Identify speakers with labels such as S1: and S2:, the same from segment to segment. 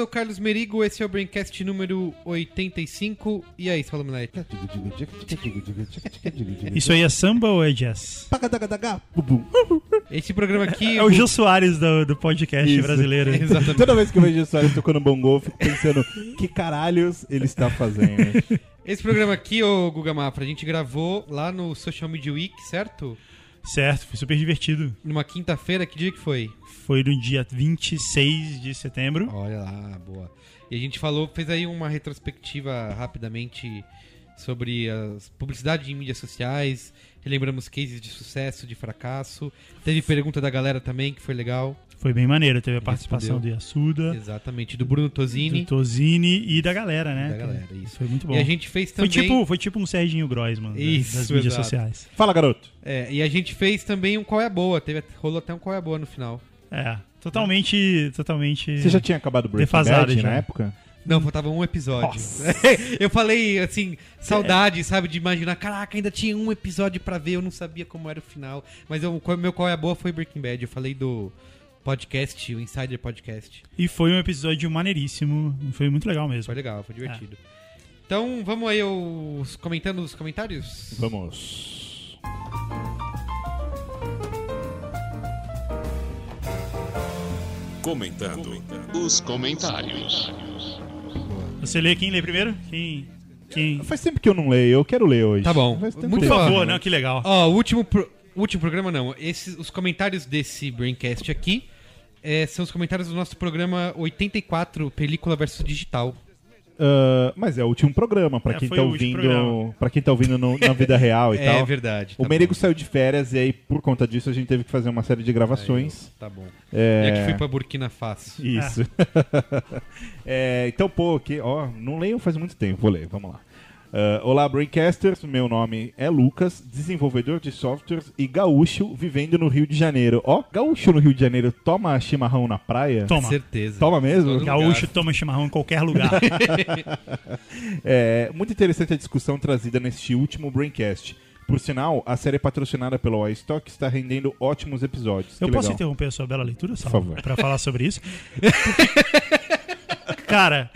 S1: Sou o Carlos Merigo, esse é o Braincast número 85. E aí, falou, Milete?
S2: Isso aí é samba ou é jazz?
S1: Esse programa aqui.
S2: É o Gil Soares do, do podcast
S3: Isso.
S2: brasileiro.
S1: Exatamente.
S3: Toda vez que eu vejo o Soares tocando bongô, eu fico pensando que caralhos ele está fazendo.
S1: Esse programa aqui, ô Guga Mafra, a gente gravou lá no Social Media Week, certo?
S2: Certo, foi super divertido.
S1: Numa quinta-feira, que dia que foi?
S2: Foi no dia 26 de setembro.
S1: Olha lá, boa. E a gente falou, fez aí uma retrospectiva rapidamente sobre as publicidade em mídias sociais, relembramos cases de sucesso, de fracasso. Teve pergunta da galera também, que foi legal.
S2: Foi bem maneiro. Teve a participação
S1: Respondeu.
S2: do Yasuda,
S1: Exatamente, do Bruno
S2: do
S1: Tosini.
S2: Tozini e da galera, né?
S1: Da galera, isso.
S2: Foi muito bom.
S1: E a gente fez
S2: Foi
S1: também.
S2: tipo, foi tipo um Serginho Groisman
S1: Isso,
S2: das mídias
S1: exato.
S2: sociais.
S3: Fala, garoto.
S1: É, e a gente fez também um Qual é a Boa. Teve, rolou até um Qual é a Boa no final.
S2: É, totalmente, totalmente...
S3: Você já tinha acabado o Breaking Bad
S2: já.
S3: na época?
S1: Não, faltava um episódio. Eu falei, assim, saudade, sabe, de imaginar, caraca, ainda tinha um episódio pra ver, eu não sabia como era o final. Mas eu, o meu qual é a boa foi Breaking Bad. Eu falei do podcast, o Insider Podcast.
S2: E foi um episódio maneiríssimo. Foi muito legal mesmo.
S1: Foi legal, foi divertido. Então, vamos aí os, comentando os comentários?
S3: Vamos.
S4: Comentando os comentários.
S2: Você lê quem lê primeiro? Quem... quem...
S3: Faz tempo que eu não leio, eu quero ler hoje.
S1: Tá bom.
S2: Por favor, né? Que legal.
S1: Ó, o último, pro- último programa não. Esses, os comentários desse Braincast aqui é, são os comentários do nosso programa 84, Película versus Digital.
S3: Ah, mas é o último programa, pra
S2: É,
S3: quem tá
S2: o
S3: ouvindo. Para quem tá ouvindo no- na vida real e
S1: é
S3: tal.
S1: verdade.
S3: O
S1: tá
S3: Merigo
S1: bom.
S3: saiu de férias e aí, por conta disso, a gente teve que fazer uma série de gravações.
S1: Tá bom.
S3: É...
S1: E aqui fui pra Burkina Faso.
S3: Isso. É, então, pô, que, ó, não leio faz muito tempo, vou ler, vamos lá. Ah, olá, Braincasters, meu nome é Lucas, desenvolvedor de softwares e gaúcho vivendo no Rio de Janeiro. Ó, gaúcho no Rio de Janeiro toma chimarrão na praia?
S2: Toma.
S1: Certeza.
S3: Toma mesmo?
S1: Todo
S2: Gaúcho
S1: lugar.
S2: toma chimarrão em qualquer lugar.
S3: É muito interessante a discussão trazida neste último Braincast. Por sinal, a série patrocinada pelo iStock está rendendo ótimos episódios.
S2: Eu
S3: Que
S2: posso
S3: legal.
S2: interromper a sua bela leitura, Sal?
S3: Por favor.
S2: Pra falar sobre isso? cara,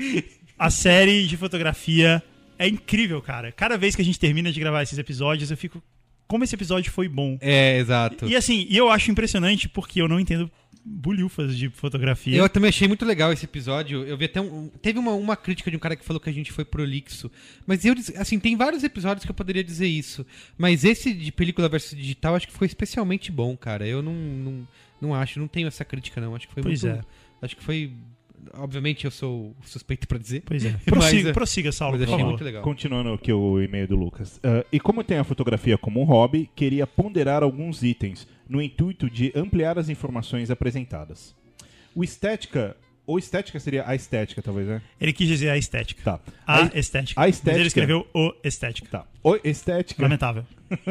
S2: a série de fotografia é incrível, cara. Cada vez que a gente termina de gravar esses episódios, eu fico. Como esse episódio foi bom.
S1: É, exato.
S2: E assim, e eu acho impressionante porque eu não entendo bulhufas de fotografia.
S1: Eu também achei muito legal esse episódio. Eu vi até um. Teve uma, uma crítica de um cara que falou que a gente foi prolixo. Mas eu, assim, tem vários episódios que eu poderia dizer isso. Mas esse de película versus digital acho que foi especialmente bom, cara. Eu não, não, não acho, não tenho essa crítica, não. Acho que foi
S2: Pois
S1: muito.
S2: é.
S1: Acho que foi. Obviamente eu sou suspeito pra dizer.
S2: Pois é.
S1: Mas,
S2: Prossiga,
S1: é,
S2: prossiga Saulo,
S1: Mas
S2: por
S1: achei
S2: favor.
S1: muito legal.
S3: Continuando aqui o e-mail do Lucas. Ah, e como tem a fotografia como um hobby, queria ponderar alguns itens no intuito de ampliar as informações apresentadas. O estética, ou estética seria a estética, talvez, né?
S2: Ele quis dizer a estética.
S3: Tá.
S2: A,
S3: A-
S2: estética.
S3: a
S2: Mas
S3: estética-
S2: ele escreveu o estética.
S3: Tá. O estética.
S2: Lamentável.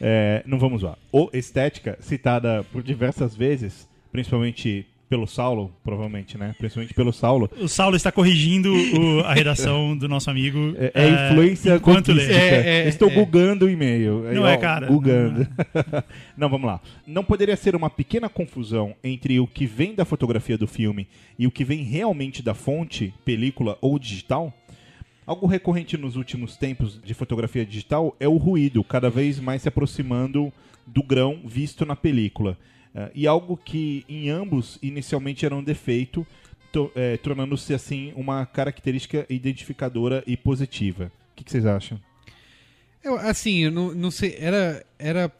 S3: É, não vamos lá. O estética, citada por diversas vezes, principalmente pelo Saulo, provavelmente, né? Principalmente pelo Saulo.
S2: O Saulo está corrigindo o- a redação do nosso amigo.
S3: É, é influência
S2: enquanto lê.
S1: É, é,
S3: Estou
S1: é.
S3: bugando o e-mail.
S2: Não
S3: Ó,
S2: é, cara.
S3: Bugando. Não, vamos lá. Não poderia ser uma pequena confusão entre o que vem da fotografia do filme e o que vem realmente da fonte, película ou digital? Algo recorrente nos últimos tempos de fotografia digital é o ruído, cada vez mais se aproximando do grão visto na película. Eh, e algo que em ambos inicialmente era um defeito, to- eh, tornando-se assim uma característica identificadora e positiva. O que, que vocês acham?
S1: Eu, assim, eu não, não sei. Era, era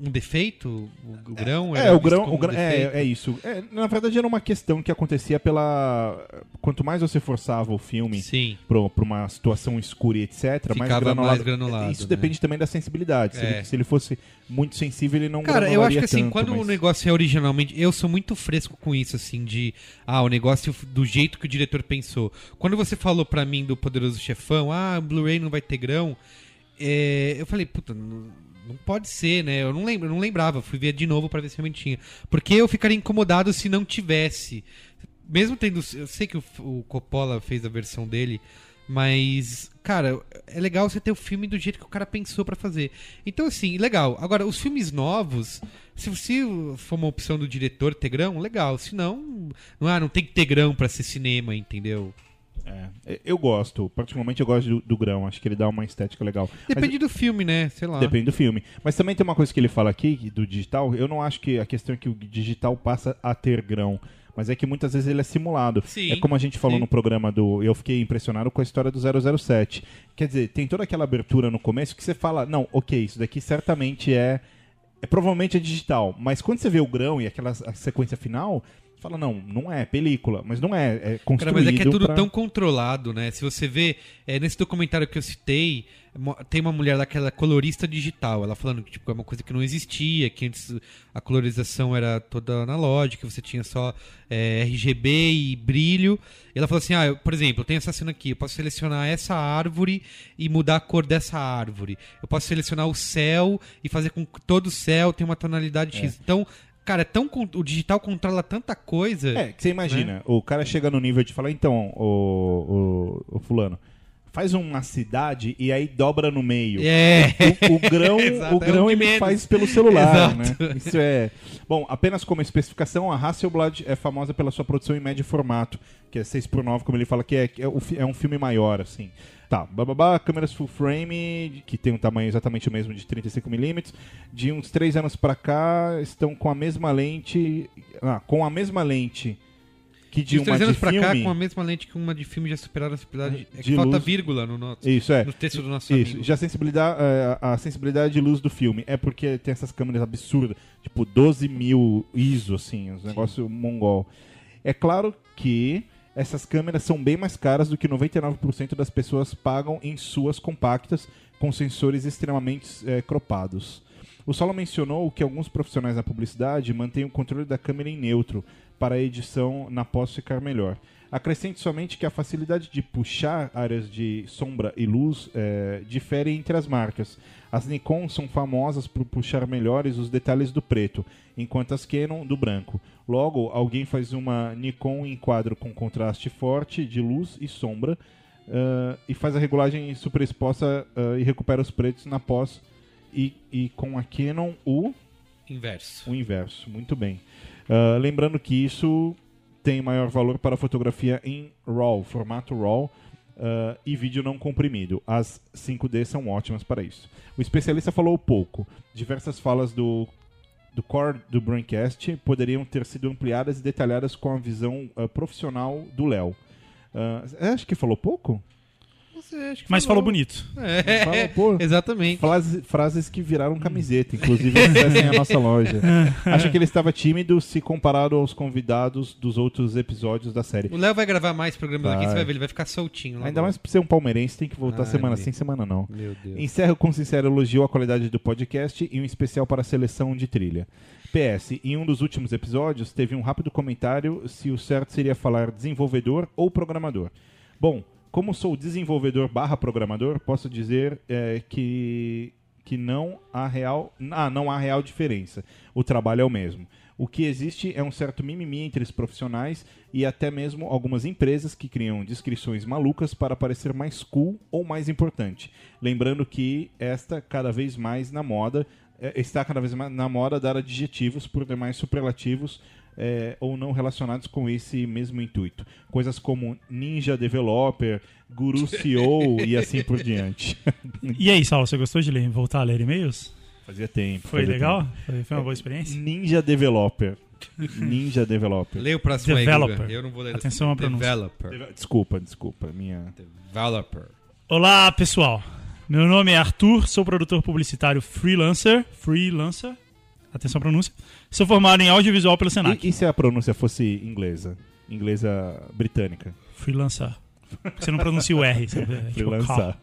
S1: um defeito? O, o grão?
S3: É, o grão, o grão
S1: um
S3: é, é isso. É, na verdade era uma questão que acontecia pela quanto mais você forçava o filme para uma situação escura e etc, mais
S1: Ficava
S3: granulado.
S1: mais granulado,
S3: Isso
S1: né?
S3: depende também da sensibilidade. Se,
S1: É.
S3: ele, se ele fosse muito sensível, ele não
S1: Cara, eu acho que assim,
S3: tanto,
S1: quando o
S3: mas-
S1: negócio é originalmente. Eu sou muito fresco com isso, assim, de. Ah, o negócio do jeito que o diretor pensou. Quando você falou pra mim do Poderoso Chefão, ah, o Blu-ray não vai ter grão. É, eu falei, puta, não, não pode ser, né? Eu não lembro, eu não lembrava. Fui ver de novo pra ver se realmente tinha. Porque eu ficaria incomodado se não tivesse. Mesmo tendo. Eu sei que o, o Coppola fez a versão dele. Mas, cara, é legal você ter o filme do jeito que o cara pensou pra fazer. Então, assim, legal. Agora, os filmes novos, se, se for uma opção do diretor ter grão, legal. Se não, não, ah, não tem que ter grão pra ser cinema, entendeu?
S3: É, eu gosto, particularmente eu gosto do, do grão, acho que ele dá uma estética legal. Mas-
S1: Depende do filme, né? Sei lá.
S3: Depende do filme. Mas também tem uma coisa que ele fala aqui, do digital, eu não acho que a questão é que o digital passa a ter grão. Mas é que muitas vezes ele é simulado.
S1: Sim,
S3: é como a gente falou
S1: sim.
S3: no programa do. Eu fiquei impressionado com a história do 007. Quer dizer, tem toda aquela abertura no começo que você fala, não, ok, isso daqui certamente é. é provavelmente é digital. Mas quando você vê o grão e aquela sequência final, fala, não, não é película. Mas não é. É
S1: Cara,
S3: construído.
S1: mas é que é tudo
S3: pra-
S1: tão controlado, né? Se você vê, é, nesse documentário que eu citei, tem uma mulher daquela colorista digital, ela falando que tipo, é uma coisa que não existia, que antes a colorização era toda analógica, você tinha só é, RGB e brilho. E ela falou assim: ah, eu- por exemplo, eu tenho essa cena aqui, eu posso selecionar essa árvore e mudar a cor dessa árvore. Eu posso selecionar o céu e fazer com que todo o céu tenha uma tonalidade X. Então, cara, é tão, o digital controla tanta coisa.
S3: É, que você imagina, o cara chega no nível de falar, então, o, o, o fulano, faz uma cidade e aí dobra no meio.
S1: É.
S3: O, o grão,
S1: Exato,
S3: o
S1: é um
S3: grão ele faz pelo celular,
S1: Exato.
S3: né? Isso é. Bom, apenas como especificação, a Hasselblad é famosa pela sua produção em médio formato, que é 6x9, como ele fala, que é, é, é um filme maior, assim. Tá, bababá, câmeras full frame, que tem um tamanho exatamente o mesmo de 35mm. De uns três anos pra cá, estão com a mesma lente. Ah, com a mesma lente que de
S1: De uns
S3: uma
S1: anos
S3: de
S1: pra cá,
S3: filme.
S1: com a mesma lente que uma de filme já superaram a sensibilidade. É que
S3: De
S1: falta
S3: luz.
S1: vírgula no, nosso,
S3: Isso, é.
S1: no texto do nosso
S3: Isso,
S1: amigo.
S3: já a sensibilidade, é, a sensibilidade de luz do filme é porque tem essas câmeras absurdas, tipo 12 mil ISO, assim, um negócio mongol. É claro que essas câmeras são bem mais caras do que 99% das pessoas pagam em suas compactas com sensores extremamente é, cropados. O Solo mencionou que alguns profissionais da publicidade mantêm o controle da câmera em neutro para a edição na pós ficar melhor. Acrescente somente que a facilidade de puxar áreas de sombra e luz eh, difere entre as marcas. As Nikon são famosas por puxar melhores os detalhes do preto, enquanto as Canon do branco. Logo, alguém faz uma Nikon em quadro com contraste forte de luz e sombra eh, e faz a regulagem superexposta eh, e recupera os pretos na pós e, e com a Canon o
S1: Inverso.
S3: o inverso, muito bem. Ah, lembrando que isso tem maior valor para fotografia em RAW, formato RAW, ah, e vídeo não comprimido. As 5D são ótimas para isso. O especialista falou pouco. Diversas falas do, do core do Braincast poderiam ter sido ampliadas e detalhadas com a visão ah, profissional do Léo. Ah, acho que falou pouco?
S5: Mas falou bonito.
S1: É,
S3: Fala, pô.
S1: exatamente.
S3: Frase- frases que viraram camiseta, inclusive acessem a nossa loja. Acho que ele estava tímido se comparado aos convidados dos outros episódios da série.
S1: O Léo vai gravar mais programas aqui,
S3: Vai.
S1: você vai ver, ele vai ficar soltinho. lá
S3: Ainda mais por ser um palmeirense, tem que voltar
S1: Ai,
S3: semana
S1: meu.
S3: sim, semana não.
S1: Meu Deus.
S3: Encerro com sincero elogio à qualidade do podcast e um especial para a seleção de trilha. PS, em um dos últimos episódios teve um rápido comentário se o certo seria falar desenvolvedor ou programador. Bom, como sou desenvolvedor barra programador, posso dizer é, que, que não há real. Ah, não há real diferença. O trabalho é o mesmo. O que existe é um certo mimimi entre os profissionais e até mesmo algumas empresas que criam descrições malucas para parecer mais cool ou mais importante. Lembrando que esta cada vez mais na moda eh, está cada vez mais na moda dar adjetivos por demais superlativos eh, ou não relacionados com esse mesmo intuito. Coisas como ninja developer, guru CEO e assim por diante.
S5: E aí, Saulo, você gostou de ler, voltar a ler e-mails?
S3: Fazia tempo.
S5: Foi
S3: fazia
S5: legal?
S3: tempo.
S5: Foi, uma boa experiência?
S3: Ninja developer. Ninja developer.
S1: Leia o próximo aí,
S5: Developer.
S1: Guga. Eu não vou ler.
S5: Atenção à pronúncia.
S1: Developer.
S3: Deve- Desculpa, desculpa. Minha.
S1: Developer.
S5: Olá, pessoal. Meu nome é Arthur, sou produtor publicitário freelancer. Freelancer. Atenção à pronúncia. Sou formado em audiovisual pelo Senac.
S3: E, e se a pronúncia fosse inglesa? Inglesa britânica?
S5: Freelancer. Você não pronuncia o R. Você, é, tipo,
S3: Freelancer.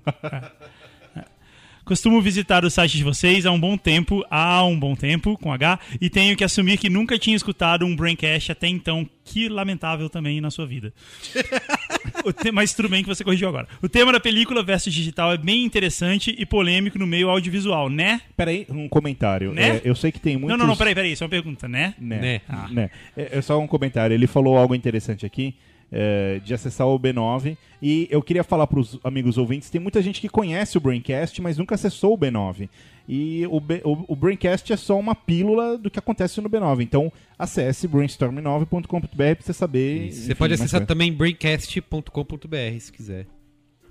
S5: Costumo visitar o site de vocês há um bom tempo, há um bom tempo, com H, e tenho que assumir que nunca tinha escutado um Braincast até então. Que lamentável também na sua vida. O te- Mas tudo bem que você corrigiu agora. O tema da película versus digital é bem interessante e polêmico no meio audiovisual, né?
S3: Peraí, um comentário.
S5: Né?
S3: É, eu sei que tem muitos...
S5: Não, não, não, peraí, peraí, só uma pergunta, né?
S3: Né.
S1: Né.
S3: né. É, é só um comentário. Ele falou algo interessante aqui. É, de acessar o B9. E eu queria falar para os amigos ouvintes: tem muita gente que conhece o Braincast, mas nunca acessou o B9. E o, B, o, o Braincast é só uma pílula do que acontece no B9. Então acesse brainstorm9.com.br para você saber.
S1: Você
S3: enfim,
S1: pode
S3: mais
S1: acessar
S3: coisa.
S1: também braincast.com.br se quiser.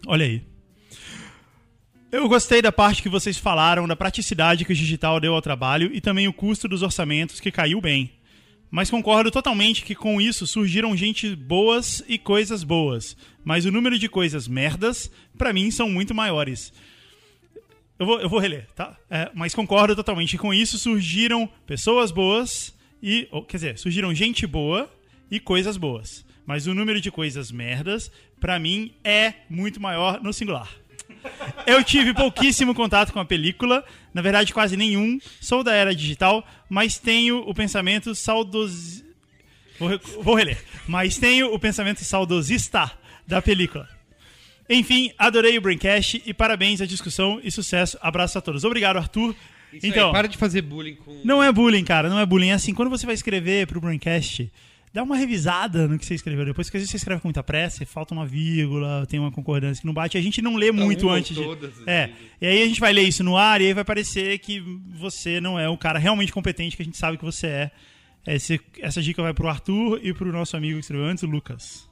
S2: Olha aí. Eu gostei da parte que vocês falaram da praticidade que o digital deu ao trabalho e também o custo dos orçamentos que caiu bem. Mas concordo totalmente que com isso surgiram gente boas e coisas boas. Mas o número de coisas merdas, pra mim, são muito maiores. Eu vou, eu vou reler, tá? É, mas concordo totalmente. Com isso surgiram pessoas boas e. ou, quer dizer, surgiram gente boa e coisas boas. Mas o número de coisas merdas, pra mim, é muito maior no singular. Eu tive pouquíssimo contato com a película, na verdade quase nenhum. Sou da era digital, mas tenho o pensamento saudos... Vou, re- vou reler. Mas tenho o pensamento saudosista da película. Enfim, adorei o Braincast e parabéns à discussão e sucesso. Abraço a todos. Obrigado, Arthur.
S1: Isso
S2: então,
S1: aí, para de fazer bullying com.
S2: não é bullying, cara, não é bullying. É assim, quando você vai escrever pro Braincast, dá uma revisada no que você escreveu depois, porque às vezes você escreve com muita pressa, falta uma vírgula, tem uma concordância que não bate, a gente não lê muito
S1: um ou
S2: antes de.
S1: todas, às
S2: É.
S1: vezes.
S2: E aí a gente vai ler isso no ar e aí vai parecer que você não é o cara realmente competente que a gente sabe que você é. Esse- essa dica vai pro Arthur e pro nosso amigo que escreveu antes, o Lucas.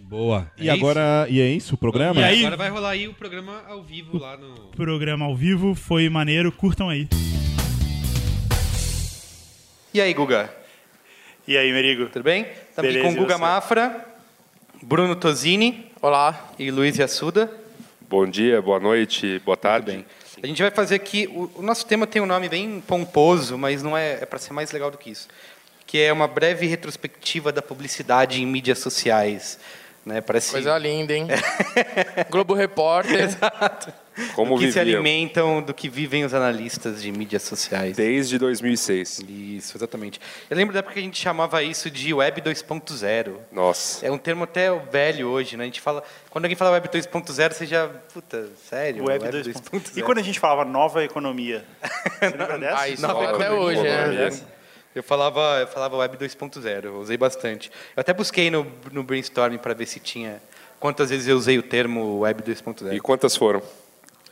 S1: Boa.
S3: E
S1: É
S3: agora, e é isso o programa?
S2: E aí-
S1: Agora vai rolar aí o programa ao vivo lá no.
S2: Programa ao vivo, foi maneiro, curtam aí.
S6: E aí, Guga?
S2: E aí, Merigo?
S6: Tudo bem? Estamos aqui
S2: Beleza,
S6: com Guga? Mafra, Bruno Tosini
S7: Olá.
S6: e Luiz Assuda.
S8: Bom dia, boa noite, boa tarde.
S6: Bem. A gente vai fazer aqui. O, o nosso tema tem um nome bem pomposo, mas não é, é para ser mais legal do que isso. Que é uma breve retrospectiva da publicidade em mídias sociais. Né? Parece
S7: Coisa linda, hein? Globo Repórter.
S6: Exato.
S8: Como
S6: do que se
S8: viviam.
S6: alimentam, do que vivem os analistas de mídias sociais.
S8: Desde 2006.
S6: Isso, exatamente. Eu lembro da época que a gente chamava isso de Web 2.0.
S8: Nossa.
S6: É um termo até velho hoje, né? A gente fala, quando alguém fala Web 2.0, você já, puta, sério?
S9: Web 2.0. E quando a gente falava nova economia? Você lembra dessa?
S7: Ah, isso
S6: Não,
S7: rola até
S6: economia,
S7: hoje,
S8: economia.
S7: né?
S6: Eu falava, eu falava Web 2.0, eu usei bastante. Eu até busquei no, no brainstorming para ver se tinha quantas vezes eu usei o termo Web 2.0.
S8: E quantas foram?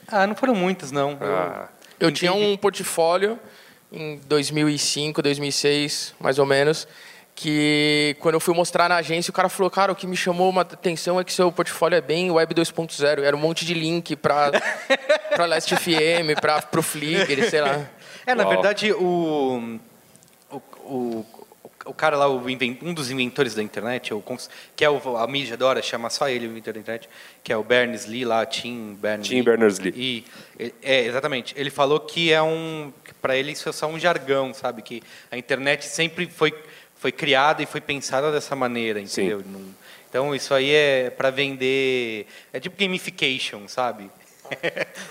S6: Ah, não foram muitas não. Eu-
S8: Ah,
S7: Eu tinha um portfólio em 2005, 2006, mais ou menos, que quando eu fui mostrar na agência, o cara falou, cara, o que me chamou uma atenção é que seu portfólio é bem Web 2.0. Era um monte de link para para Last FM, para pro Flickr, sei lá.
S6: É, na
S8: Uau.
S6: verdade, o, o, o, o cara lá, um dos inventores da internet, que é o, a mídia adora, chama só ele o inventor da internet, que é o Berners-Lee lá, Tim Berners-Lee.
S8: Tim Berners-Lee.
S6: E, é, exatamente. Ele falou que é um, para ele isso é só um jargão, sabe? Que a internet sempre foi, foi criada e foi pensada dessa maneira,
S8: Sim.
S6: entendeu? Não- então isso aí é para vender, é tipo gamification, sabe?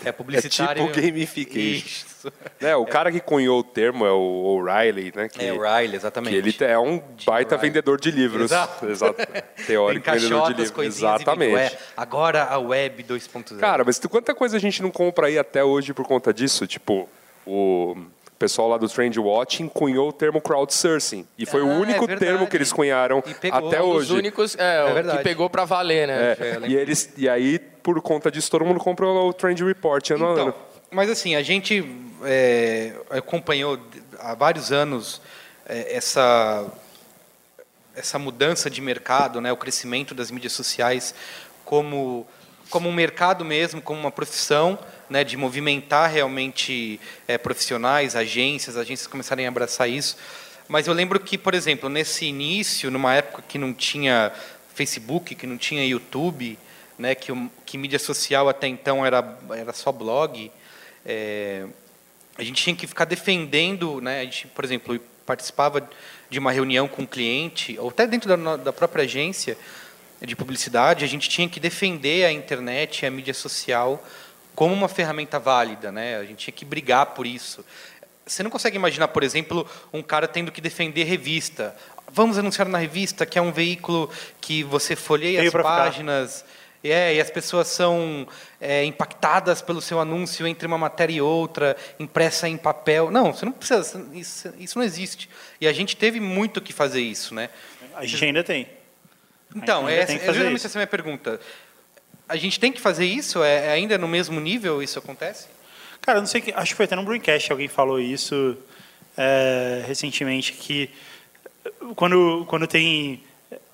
S6: É publicitário.
S8: tipo gamification.
S6: Isso.
S8: né, o cara que cunhou o termo é o O'Reilly, né? Que,
S6: É o Riley,
S8: que
S6: exatamente.
S8: ele é um baita vendedor de livros.
S6: Exato.
S8: Exato. Teórico
S6: Tem
S8: vendedor de livros.
S6: coisinhas
S8: Exatamente.
S6: e. É, agora a web 2.0.
S8: Cara, mas tu- quanta coisa a gente não compra aí até hoje por conta disso? Tipo, o pessoal lá do Trend Watching cunhou o termo crowdsourcing. E foi o
S6: Ah, é
S8: único
S6: verdade.
S8: termo que eles cunharam
S6: E pegou.
S8: até
S6: Um
S7: Os
S8: hoje.
S7: únicos é,
S6: É
S7: o que pegou para valer, né?
S8: É, e, eles, e aí, por conta disso, todo mundo comprou o Trend Report ano a
S6: Então,
S8: ano.
S6: mas assim, a gente é, acompanhou há vários anos é, essa, essa mudança de mercado, né, o crescimento das mídias sociais como, como um mercado mesmo, como uma profissão, né, de movimentar realmente é, profissionais, agências, agências começarem a abraçar isso. Mas eu lembro que, por exemplo, nesse início, numa época que não tinha Facebook, que não tinha YouTube, né, que, que mídia social até então era, era só blog, é, a gente tinha que ficar defendendo, né? A gente, por exemplo, participava de uma reunião com um cliente, ou até dentro da, da própria agência de publicidade, a gente tinha que defender a internet e a mídia social como uma ferramenta válida, né? A gente tinha que brigar por isso. Você não consegue imaginar, por exemplo, um cara tendo que defender revista. Vamos anunciar na revista, que é um veículo que você folheia
S9: Veio
S6: as
S9: ficar.
S6: páginas, é, e as pessoas são é, impactadas pelo seu anúncio entre uma matéria e outra, impressa em papel. Não, você não precisa, isso, isso não existe. E a gente teve muito que fazer isso, né?
S9: A gente ainda tem.
S6: Então,
S2: ainda
S6: essa,
S2: tem
S6: é justamente
S2: isso.
S6: essa é a minha pergunta. A gente tem que fazer isso? É, é ainda no mesmo nível isso acontece?
S2: Cara, não sei que. Acho que foi até no Braincast alguém falou isso é, recentemente que quando quando tem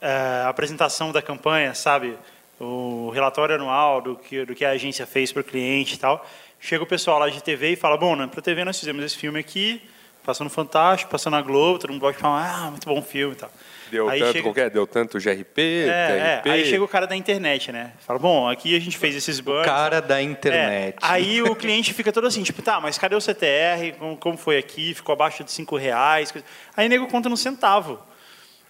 S2: é, apresentação da campanha, sabe, o relatório anual do que do que a agência fez para o cliente e tal, chega o pessoal lá de TV e fala, bom, né, para a TV nós fizemos esse filme aqui, passou no Fantástico, passou na Globo, todo mundo gosta de falar, ah, muito bom filme e tal.
S8: Deu
S2: Aí
S8: tanto,
S2: chega-
S8: qualquer, deu tanto GRP,
S2: É,
S8: TRP.
S2: é, aí chega o cara da internet, né? Fala, bom, aqui a gente fez esses banners.
S6: Cara da
S2: É,
S6: internet.
S2: aí o cliente fica todo assim, tipo, tá, mas cadê o CTR? Como, como foi aqui? Ficou abaixo de 5 reais? coisa- Aí o nego conta no centavo.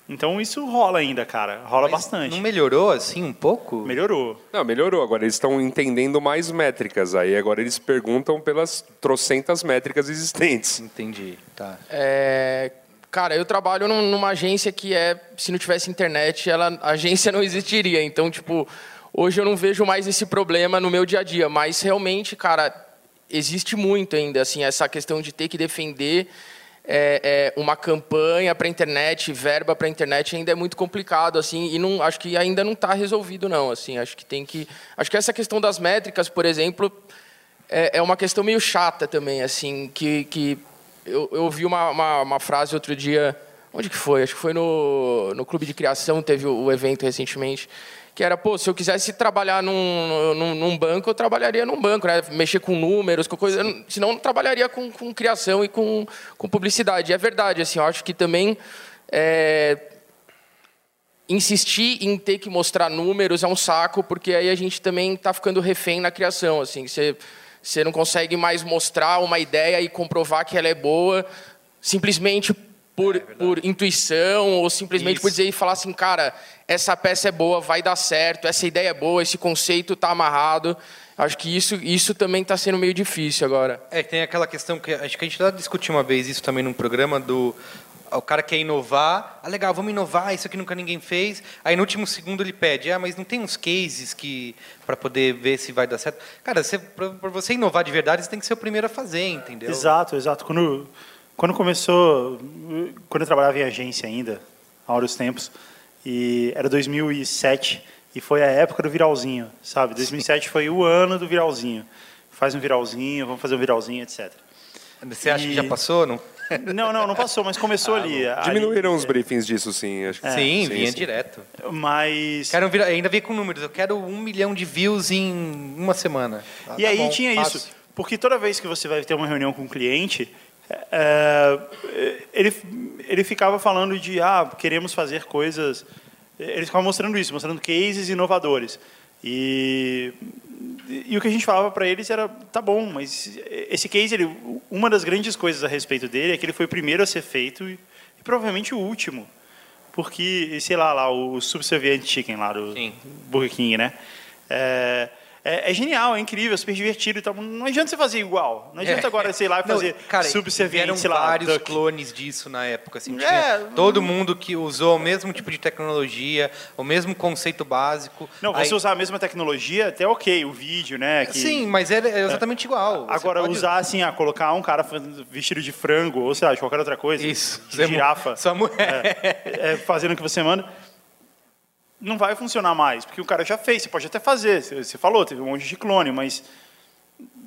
S2: Então isso rola ainda, cara. Rola
S6: Mas
S2: bastante.
S6: Não melhorou assim um pouco?
S2: Melhorou.
S8: Não, melhorou. Agora eles estão entendendo mais métricas. Aí agora eles perguntam pelas trocentas métricas existentes.
S6: Entendi. Tá.
S7: É, cara, eu trabalho num- numa agência que é, se não tivesse internet, ela, a agência não existiria. Então, tipo, hoje eu não vejo mais esse problema no meu dia a dia. Mas realmente, cara, existe muito ainda, assim, essa questão de ter que defender é, é, uma campanha para internet, verba para internet ainda é muito complicado, assim, e não, acho que ainda não está resolvido, não, assim, acho que tem que, acho que essa questão das métricas, por exemplo, é, é uma questão meio chata também, assim, que, que eu, eu ouvi uma, uma, uma frase outro dia, onde que foi? Acho que foi no, no Clube de Criação, teve o, o evento recentemente, que era, pô, se eu quisesse trabalhar num, num, num banco, eu trabalharia num banco, né? Mexer com números, com coisa, senão eu não trabalharia com, com criação e com, com publicidade. E é verdade, assim, eu acho que também é, insistir em ter que mostrar números é um saco, porque aí a gente também está ficando refém na criação. Assim, você, você não consegue mais mostrar uma ideia e comprovar que ela é boa simplesmente por, por intuição ou simplesmente por dizer e falar assim, cara, essa peça é boa, vai dar certo, essa ideia é boa, esse conceito está amarrado. Acho que isso, isso também está sendo meio difícil agora.
S6: É, tem aquela questão que acho que a gente já discutiu uma vez isso também num programa do o cara quer inovar, ah legal, vamos inovar, isso aqui nunca ninguém fez. Aí no último segundo ele pede, ah, mas não tem uns cases que para poder ver se vai dar certo. Cara, para você inovar de verdade, você tem que ser o primeiro a fazer, entendeu?
S2: Exato, exato. Quando, quando começou, quando eu trabalhava em agência ainda, há vários tempos, e era 2007, e foi a época do viralzinho, sabe? 2007 foi o ano do viralzinho. Faz um viralzinho, vamos fazer um viralzinho, etc.
S6: Você acha que
S2: E-
S6: já passou? Não?
S2: Não, não, não passou, mas começou ali. ali-
S8: Diminuíram os briefings disso, sim. Acho que
S6: sim, vinha
S8: sim.
S6: direto.
S2: Mas
S6: Quero vir, ainda vir com números. Eu quero um milhão de views em uma semana. Ah,
S2: E
S6: tá
S2: aí
S6: bom,
S2: tinha
S6: fácil.
S2: isso. Porque toda vez que você vai ter uma reunião com um cliente, é, ele, ele ficava falando de, ah, queremos fazer coisas... Eles ficavam mostrando isso, mostrando cases inovadores. E, e o que a gente falava para eles era, tá bom, mas esse case, ele, uma das grandes coisas a respeito dele é que ele foi o primeiro a ser feito e, e provavelmente o último. Porque, sei lá, lá o Subservient Chicken lá do
S6: Sim.
S2: Burger King, né? É, é, é genial, é incrível, é super divertido e tal. Não adianta você fazer igual. Não adianta
S6: É.
S2: agora, sei lá,
S6: Não,
S2: fazer
S6: cara,
S2: Subservient,
S6: vieram
S2: sei lá,
S6: vários
S2: Duck.
S6: clones disso na época. Assim,
S2: É,
S6: todo mundo que usou o mesmo tipo de tecnologia, o mesmo conceito básico.
S2: Não,
S6: Aí-
S2: você usar a mesma tecnologia, até ok, o vídeo, né? que-
S6: Sim, mas é é exatamente igual. Você
S2: Agora,
S6: pode-
S2: usar assim, ah, colocar um cara vestido de frango, ou sei lá, de qualquer outra coisa,
S6: Isso.
S2: de girafa,
S6: Sua mulher.
S2: é, fazendo o que você manda, não vai funcionar mais, porque o cara já fez, você pode até fazer, você falou, teve um monte de clone, mas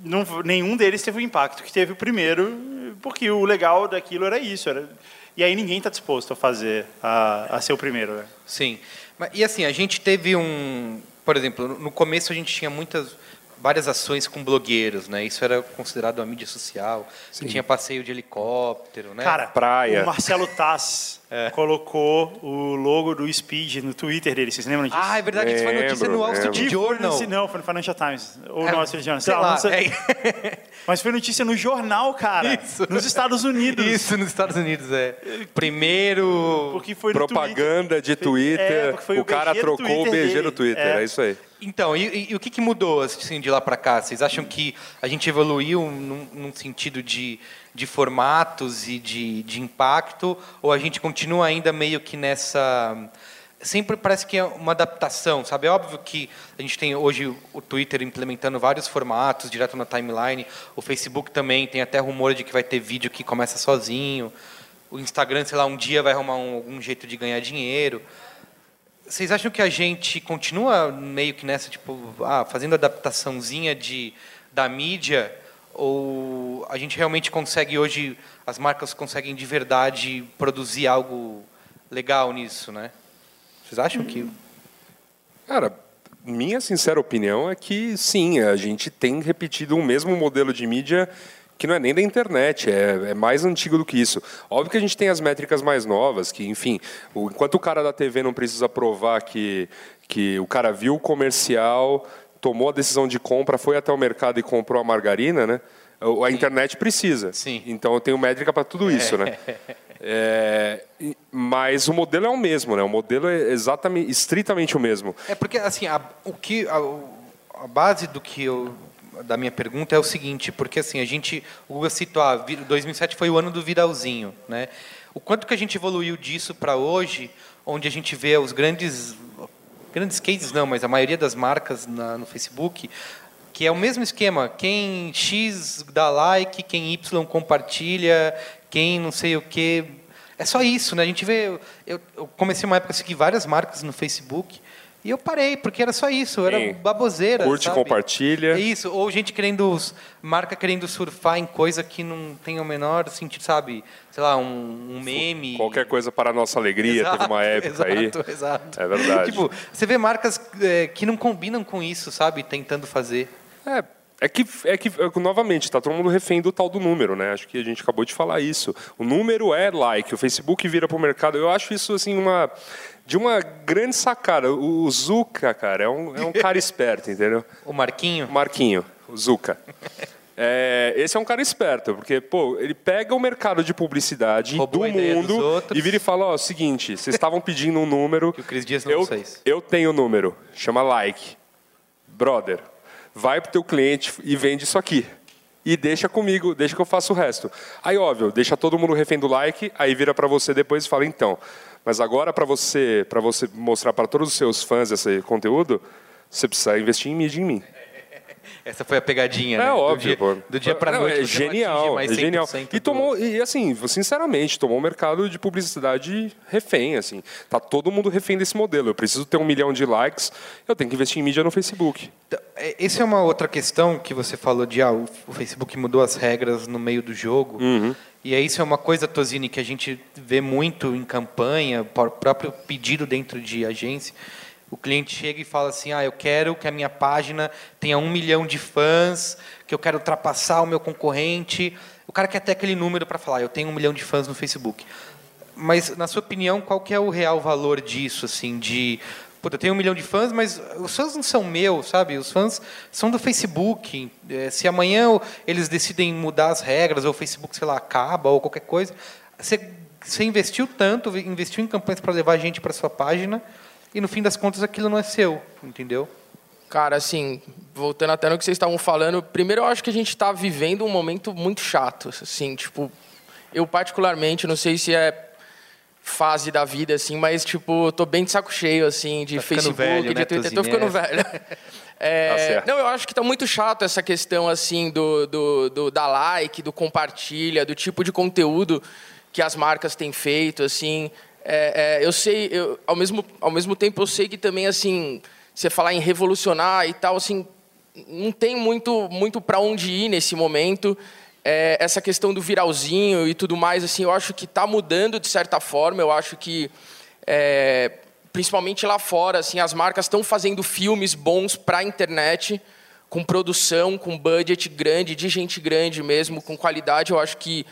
S2: não- nenhum deles teve o impacto que teve o primeiro, porque o legal daquilo era isso, era, e aí ninguém está disposto a fazer, a, a ser o primeiro, né?
S6: Sim. E assim, a gente teve um. Por exemplo, no começo a gente tinha muitas. Várias ações com blogueiros, né? Isso era considerado uma mídia social. Tinha passeio de helicóptero, né?
S2: Cara,
S6: praia.
S2: o Marcelo Tass colocou o logo do Speed no Twitter dele. Vocês lembram disso?
S6: Ah, é verdade, isso foi notícia no Wall Street Journal.
S2: nesse- não, foi no Financial Times. Ou
S6: É,
S2: no Wall Street Journal.
S6: sei
S2: Sei lá, não
S6: é.
S2: Mas foi notícia no jornal, cara. Nos Estados Unidos.
S6: Isso, nos Estados Unidos, é. Primeiro.
S2: Porque foi no
S8: Propaganda de
S2: É,
S8: Twitter, o
S2: o
S8: cara trocou o
S2: Twitter
S8: BG
S2: dele.
S8: no Twitter,
S2: É.
S8: é, isso aí.
S6: Então, e, e- o que, que mudou assim, de lá para cá? Vocês acham que a gente evoluiu num, num sentido de, de formatos e de, de impacto? Ou a gente continua ainda meio que nessa. Sempre parece que é uma adaptação, sabe? É óbvio que a gente tem hoje o Twitter implementando vários formatos direto na timeline, o Facebook também tem até rumor de que vai ter vídeo que começa sozinho, o Instagram, sei lá, um dia vai arrumar um- algum jeito de ganhar dinheiro. Vocês acham que a gente continua meio que nessa, tipo, ah, fazendo adaptaçãozinha de, da mídia? Ou a gente realmente consegue hoje, as marcas conseguem de verdade produzir algo legal nisso, né? Vocês acham que.
S8: Cara, minha sincera opinião é que sim, a gente tem repetido o mesmo modelo de mídia que não é nem da internet, é, é, mais antigo do que isso. Óbvio que a gente tem as métricas mais novas, que, enfim, o, enquanto o cara da TV não precisa provar que, que o cara viu o comercial, tomou a decisão de compra, foi até o mercado e comprou a margarina, né? A internet precisa.
S6: Sim.
S8: Então eu tenho métrica para tudo isso, né? É, mas o modelo é o mesmo, né? O modelo é exatamente, estritamente o mesmo.
S6: É porque assim, a, o que a, a base do que eu da minha pergunta é o seguinte, porque assim, a gente, o Guga citou, ah, 2007 foi o ano do viralzinho, né? O quanto que a gente evoluiu disso para hoje, onde a gente vê os grandes grandes cases não, mas a maioria das marcas na, no Facebook, que é o mesmo esquema, quem X dá like, quem Y compartilha, quem não sei o que, é só isso, né? A gente vê, eu, eu comecei uma época a seguir várias marcas no Facebook, e eu parei, porque era só isso, era
S8: Sim.
S6: baboseira.
S8: Curte,
S6: sabe?
S8: compartilha.
S6: É isso, ou gente querendo, marca querendo surfar em coisa que não tem o menor sentido, sabe? Sei lá, um, um meme.
S8: Qualquer coisa para a nossa alegria,
S6: Exato,
S8: teve uma época
S6: exato,
S8: aí.
S6: Exato,
S8: É verdade.
S6: Tipo, você vê marcas é, que não combinam com isso, sabe? Tentando fazer.
S8: É, é que, é que, é que, novamente, está todo mundo refém do tal do número, né? Acho que a gente acabou de falar isso. O número é like, o Facebook vira para o mercado. Eu acho isso, assim, uma de uma grande sacada. O Zuka, cara, é um, é um cara esperto, entendeu?
S6: O Marquinho?
S8: O Marquinho, o Zuka. É, esse é um cara esperto, porque pô, ele pega o mercado de publicidade
S6: Roubou
S8: do mundo e vira e fala: ó, seguinte, vocês estavam pedindo um número.
S6: Que o Cris Dias não
S8: eu,
S6: fez.
S8: eu tenho o um número, chama like. Brother, vai pro teu cliente e vende isso aqui. E deixa comigo, deixa que eu faço o resto. Aí, óbvio, deixa todo mundo refém do like, aí vira para você depois e fala: então, mas agora, para você, para você mostrar para todos os seus fãs esse conteúdo, você precisa investir em mídia em mim.
S6: Essa foi a pegadinha,
S8: é
S6: né?
S8: óbvio,
S6: do dia, do dia para noite.
S8: É genial, é genial. E tomou e assim, sinceramente, tomou o mercado de publicidade refém, assim. Tá todo mundo refém desse modelo. Eu preciso ter um milhão de likes, eu tenho que investir em mídia no Facebook.
S6: Essa é uma outra questão que você falou de ah, o Facebook mudou as regras no meio do jogo.
S8: Uhum.
S6: E é isso é uma coisa, Tosini, que a gente vê muito em campanha, próprio pedido dentro de agência. O cliente chega e fala assim: Ah, eu quero que a minha página tenha um milhão de fãs, que eu quero ultrapassar o meu concorrente. O cara quer ter aquele número para falar: Eu tenho um milhão de fãs no Facebook. Mas, na sua opinião, qual que é o real valor disso? Assim, de Puta, eu tenho um milhão de fãs, mas os fãs não são meus, sabe? Os fãs são do Facebook. É, se amanhã eles decidem mudar as regras, ou o Facebook, sei lá, acaba, ou qualquer coisa, você, você investiu tanto, investiu em campanhas para levar gente para sua página, e no fim das contas aquilo não é seu, entendeu?
S7: Cara, assim, voltando até no que vocês estavam falando, primeiro eu acho que a gente está vivendo um momento muito chato, assim, tipo, eu particularmente, não sei se é fase da vida, assim, mas, tipo, eu tô bem de saco cheio, assim, de
S6: tá
S7: Facebook,
S6: velho,
S7: de
S6: né,
S7: Twitter. Tô ficando velho. É,
S8: tá
S7: não, eu acho que tá muito chato essa questão, assim, do, do, do, da like, do compartilha, do tipo de conteúdo que as marcas têm feito, assim. É, é, eu sei, eu, ao, mesmo, ao mesmo tempo, eu sei que também, assim, você falar em revolucionar e tal, assim, não tem muito, muito para onde ir nesse momento é, essa questão do viralzinho e tudo mais, assim, eu acho que está mudando de certa forma. Eu acho que, é, principalmente lá fora, assim, as marcas estão fazendo filmes bons para a internet, com produção, com budget grande, de gente grande mesmo, com qualidade. Eu acho que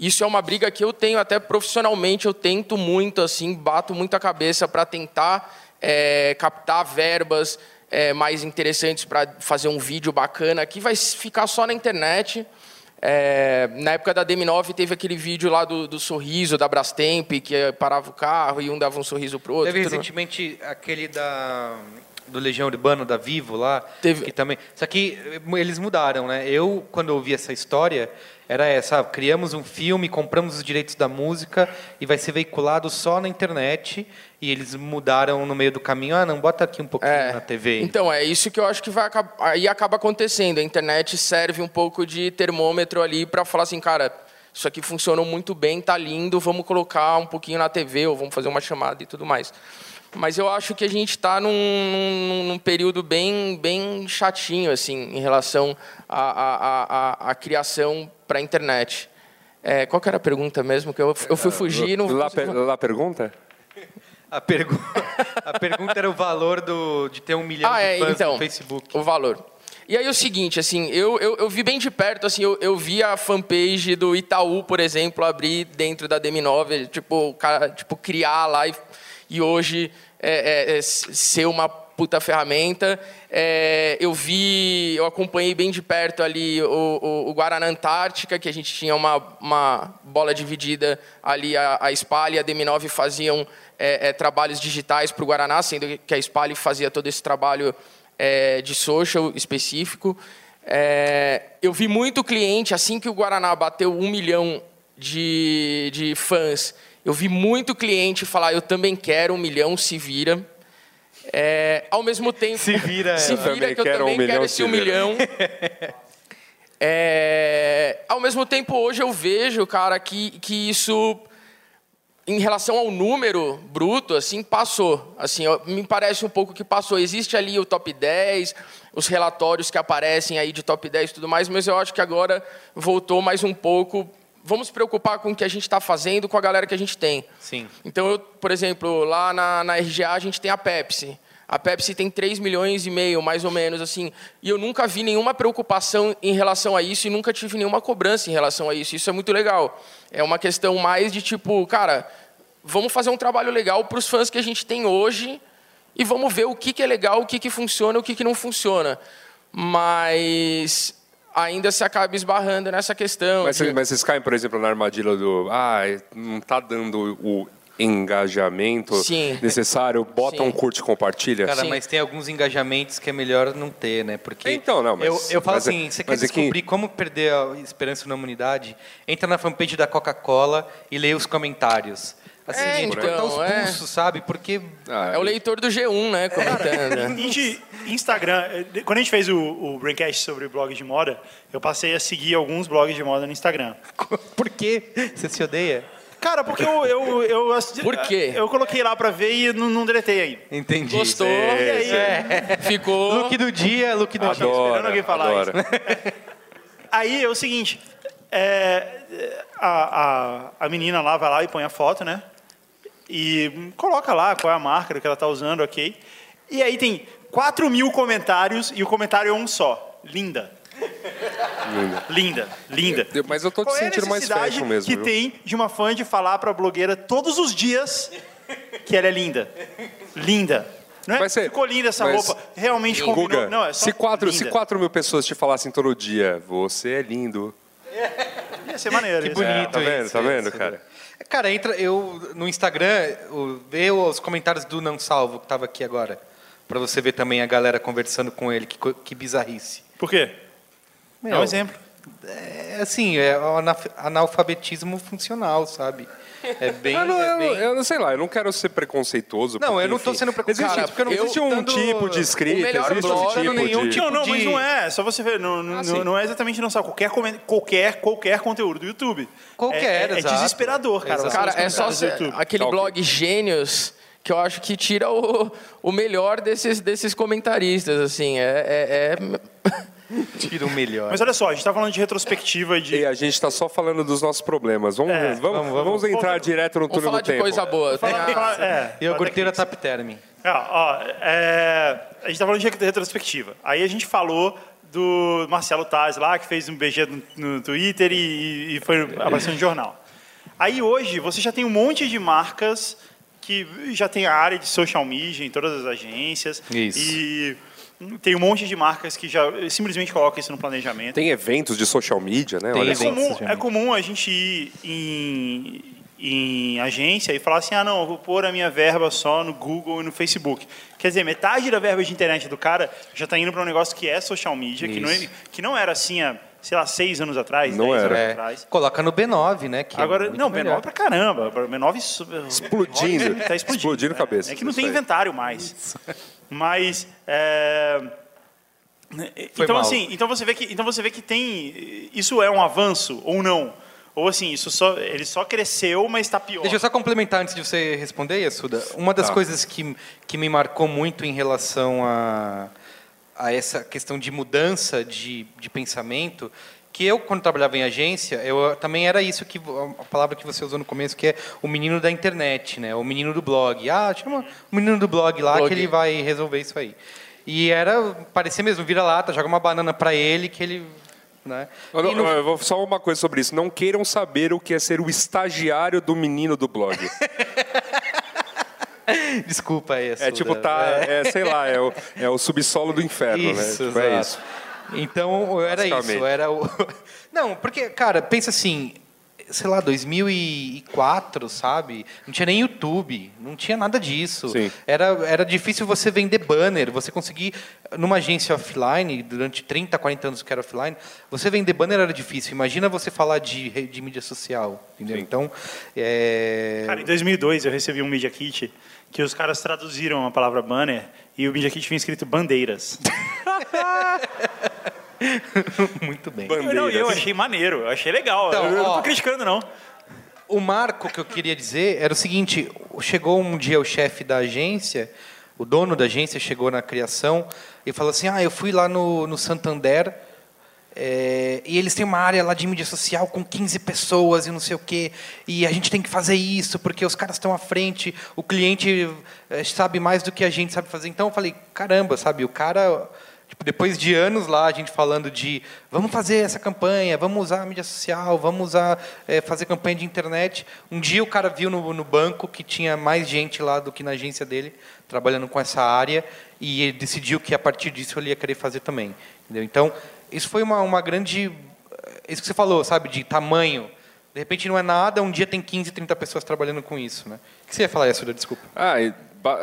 S7: isso é uma briga que eu tenho até profissionalmente. Eu tento muito, assim, bato muito a cabeça para tentar é, captar verbas é, mais interessantes para fazer um vídeo bacana que vai ficar só na internet. É, na época da DM9 teve aquele vídeo lá do, do, sorriso da Brastemp, que parava o carro e um dava um sorriso pro outro.
S6: Teve recentemente aquele da do Legião Urbano da Vivo lá,
S7: teve...
S6: que também. Só que eles mudaram, né? Eu quando ouvi essa história era essa, criamos um filme, compramos os direitos da música e vai ser veiculado só na internet. E eles mudaram no meio do caminho, ah, não, bota aqui um pouquinho
S7: é,
S6: na TV.
S7: Então, é isso que eu acho que vai aí acaba acontecendo. A internet serve um pouco de termômetro ali para falar assim, cara, isso aqui funcionou muito bem, tá lindo, vamos colocar um pouquinho na TV ou vamos fazer uma chamada e tudo mais. Mas eu acho que a gente está num, num, num período bem, bem chatinho, assim, em relação à, à, à, à criação para a internet. É, qual que era a pergunta mesmo? Que eu, eu fui fugir e não...
S8: Lá, per- lá pergunta?
S6: A, pergu a pergunta era o valor do, de ter um milhão
S7: Ah,
S6: de
S7: é,
S6: fãs
S7: então,
S6: no Facebook.
S7: o valor. E aí o seguinte, assim, eu, eu, eu vi bem de perto, assim, eu, eu vi a fanpage do Itaú, por exemplo, abrir dentro da DM9, tipo, o cara, tipo criar lá e, e hoje é, é, é, ser uma puta ferramenta. É, eu vi, eu acompanhei bem de perto ali o, o, o Guaraná Antártica, que a gente tinha uma, uma bola dividida ali, a, a Spal e a DM9 faziam é, é, trabalhos digitais para o Guaraná, sendo que a Spal fazia todo esse trabalho é, de social específico. É, eu vi muito cliente, assim que o Guaraná bateu um milhão de, de fãs, eu vi muito cliente falar, eu também quero um milhão, se vira. É, ao mesmo tempo...
S6: Se vira,
S7: Se
S6: eu
S7: vira
S8: também
S7: que eu
S8: quero
S7: também
S8: um
S7: quero
S8: milhão,
S7: esse
S8: se
S7: um milhão. É, ao mesmo tempo, hoje eu vejo, cara, que, que isso, em relação ao número bruto, assim, passou. Assim, me parece um pouco que passou. Existe ali o top 10, os relatórios que aparecem aí de top 10 e tudo mais, mas eu acho que agora voltou mais um pouco. Vamos preocupar com o que a gente está fazendo, com a galera que a gente tem.
S6: Sim.
S7: Então, eu, por exemplo, lá na, na RGA a gente tem a Pepsi. A Pepsi tem 3 milhões e meio, mais ou menos, assim. E eu nunca vi nenhuma preocupação em relação a isso e nunca tive nenhuma cobrança em relação a isso. Isso é muito legal. É uma questão mais de tipo, cara, vamos fazer um trabalho legal para os fãs que a gente tem hoje e vamos ver o que, que é legal, o que, que funciona, o que, que não funciona. Mas ainda se acaba esbarrando nessa questão.
S8: Mas,
S7: de-
S8: vocês- mas vocês caem, por exemplo, na armadilha do. Ah, não está dando o engajamento
S7: Sim.
S8: necessário, bota
S7: Sim.
S8: um curte e compartilha.
S6: Cara,
S7: Sim.
S6: mas tem alguns engajamentos que é melhor não ter, né? Porque
S8: Então, não, mas-
S6: eu, eu falo
S8: mas é-
S6: assim, você quer
S8: é que-
S6: descobrir como perder a esperança na humanidade? Entra na fanpage da Coca-Cola e lê os comentários. Assim,
S7: É,
S6: gente,
S7: então,
S6: cortar os
S7: é.
S6: pulsos, sabe? Porque
S8: Ah,
S7: É o leitor do G1, né, comentando.
S2: A gente, Instagram, eh, quando a gente fez o, o Braincast sobre blogs de moda, eu passei a seguir alguns blogs de moda no Instagram.
S6: por que você se odeia?
S2: Cara, porque eu. eu, eu assisti-
S7: Por quê?
S2: Eu coloquei lá pra ver e não, não deletei aí.
S6: Entendi.
S7: Gostou?
S2: E aí?
S7: Ficou.
S6: Look do dia, look do dia.
S2: esperando alguém falar
S8: adoro.
S2: Aí é o seguinte: é, a, a, a menina lá vai lá e põe a foto, né? E coloca lá qual é a marca que ela tá usando, ok. E aí tem 4 mil comentários e o comentário é um só. Linda. Linda, linda.
S8: Mas eu tô te
S2: Qual é
S8: sentindo mais
S2: necessidade
S8: fashion mesmo.
S2: que
S8: viu?
S2: tem de uma fã de falar pra blogueira todos os dias que ela é linda? Linda. Não é?
S8: Mas
S2: Ficou linda essa
S8: mas-
S2: roupa. Realmente combinou.
S8: Guga,
S2: Não, é só
S8: se, quatro, se
S2: linda.
S8: 4 mil pessoas te falassem todo dia, você é lindo.
S2: Ia ser maneiro.
S6: Que
S2: ia ser-
S6: bonito
S8: tá vendo,
S6: isso,
S8: tá vendo,
S6: isso.
S8: cara?
S6: Cara, entra eu no Instagram, vê os comentários do Não Salvo que tava aqui agora, Pra você ver também a galera conversando com ele, que, que bizarrice.
S2: Por quê? É
S6: Meu,
S2: um exemplo.
S6: É assim, é analfabetismo funcional, sabe? É bem.
S8: Eu não,
S6: é
S8: eu,
S6: bem-
S8: não- eu não sei lá, eu não quero ser preconceituoso.
S6: Não,
S8: porque,
S6: eu não tô
S8: enfim,
S6: sendo preconceituoso,
S8: Existe,
S6: porque eu não
S8: existe um
S6: citando
S8: tipo de escrita, existe um tipo
S6: nenhum
S8: de...
S6: tipo
S2: não, não,
S6: de-
S2: mas não é. Só você ver. Não, não,
S8: Ah,
S2: não- não é exatamente não sabe qualquer, qualquer, qualquer conteúdo do YouTube.
S6: Qualquer,
S2: é, é, é desesperador, cara.
S6: Exato.
S7: Cara, é só aquele blog Gênios que eu acho que tira o, o melhor desses, desses comentaristas, assim. É, é- é-
S6: Tira o melhor.
S2: Mas olha só, a gente tá falando de retrospectiva e de.
S8: E a gente tá só falando dos nossos problemas. Vamos,
S2: É,
S8: vamos,
S6: vamos,
S8: vamos,
S6: vamos.
S8: entrar direto no
S7: Vamos
S8: túnel
S7: falar
S8: do
S7: de
S8: tempo.
S7: coisa boa. Tem
S2: Fala-
S7: a-
S2: fala- é,
S6: E a gorteira. Tap Term.
S2: Ah, ó, a gente tá falando de retrospectiva. Aí a gente falou do Marcelo Taz lá, que fez um BG no, no Twitter e, e foi aparecendo no jornal. Aí hoje você já tem um monte de marcas que já tem a área de social media em todas as agências.
S6: Isso.
S2: E tem um monte de marcas que já simplesmente colocam isso no planejamento.
S8: Tem eventos de social media, né?
S6: Tem
S8: Olha
S2: É comum, é comum a gente ir em, em agência e falar assim, ah, não, eu vou pôr a minha verba só no Google e no Facebook. Quer dizer, metade da verba de internet do cara já está indo para um negócio que é social media, que não, é- que não era assim há, sei lá, seis anos atrás,
S8: Não
S2: dez
S8: era.
S2: anos
S6: É,
S2: atrás.
S6: coloca no B9, né? que é
S2: Agora,
S6: muito
S2: não,
S6: melhor.
S2: B9 pra caramba. B9 su-
S8: Explodindo.
S2: Tá explodindo.
S8: Explodindo
S2: né?
S8: cabeça,
S2: É que não
S8: isso
S2: tem
S8: aí.
S2: inventário mais. Mas. é, Então,
S6: mal.
S2: assim, então você, vê que, então você vê que tem. Isso é um avanço ou não? Ou assim, isso só, ele só cresceu, mas está pior.
S6: Deixa eu só complementar antes de você responder, Yasuda. Uma das
S8: Tá.
S6: coisas que, que me marcou muito em relação a, a essa questão de mudança de, de pensamento, que eu, quando trabalhava em agência, eu também era isso que a palavra que você usou no começo, que é o menino da internet, né? O menino do blog. Ah, chama o menino do blog lá
S7: Blog.
S6: que ele vai resolver isso aí. E era, parecia mesmo, vira lata, joga uma banana para ele que ele, né?
S8: Não-
S6: no-
S8: vou só uma coisa sobre isso. Não queiram saber o que é ser o estagiário do menino do blog.
S6: Desculpa aí,
S8: É tipo, tá, é, sei lá, é o, é o subsolo do inferno, né?
S6: Isso,
S8: Tipo, é isso.
S6: Então, era isso, era o... Não, porque, cara, pensa assim, sei lá, 2004, sabe? Não tinha nem YouTube, não tinha nada disso.
S8: Sim.
S6: Era, era difícil você vender banner, você conseguir, numa agência offline, durante 30, 40 anos que era offline, você vender banner era difícil. Imagina você falar de, de mídia social, entendeu?
S8: Sim.
S6: Então, é...
S2: Cara, em 2002 eu recebi um Media Kit que os caras traduziram a palavra banner e o Media Kit vinha escrito bandeiras.
S6: muito bem.
S2: Eu, não, eu achei maneiro, eu achei legal.
S6: Então,
S2: eu, eu não tô criticando, não.
S6: O marco que eu queria dizer era o seguinte: chegou um dia o chefe da agência, o dono da agência chegou na criação e falou assim: Ah, eu fui lá no, no Santander é, e eles têm uma área lá de mídia social com 15 pessoas e não sei o quê, e a gente tem que fazer isso porque os caras estão à frente, o cliente é, sabe mais do que a gente sabe fazer. Então eu falei: caramba, sabe, o cara. Tipo, depois de anos lá, a gente falando de vamos fazer essa campanha, vamos usar a mídia social, vamos usar, é, fazer campanha de internet. Um dia o cara viu no, no banco que tinha mais gente lá do que na agência dele, trabalhando com essa área, e ele decidiu que a partir disso ele ia querer fazer também. Entendeu? Então, isso foi uma, uma grande. Isso que você falou, sabe, de tamanho. De repente não é nada, um dia tem 15, 30 pessoas trabalhando com isso. Né? O que você ia falar, Yasuda? Desculpa.
S8: Ah,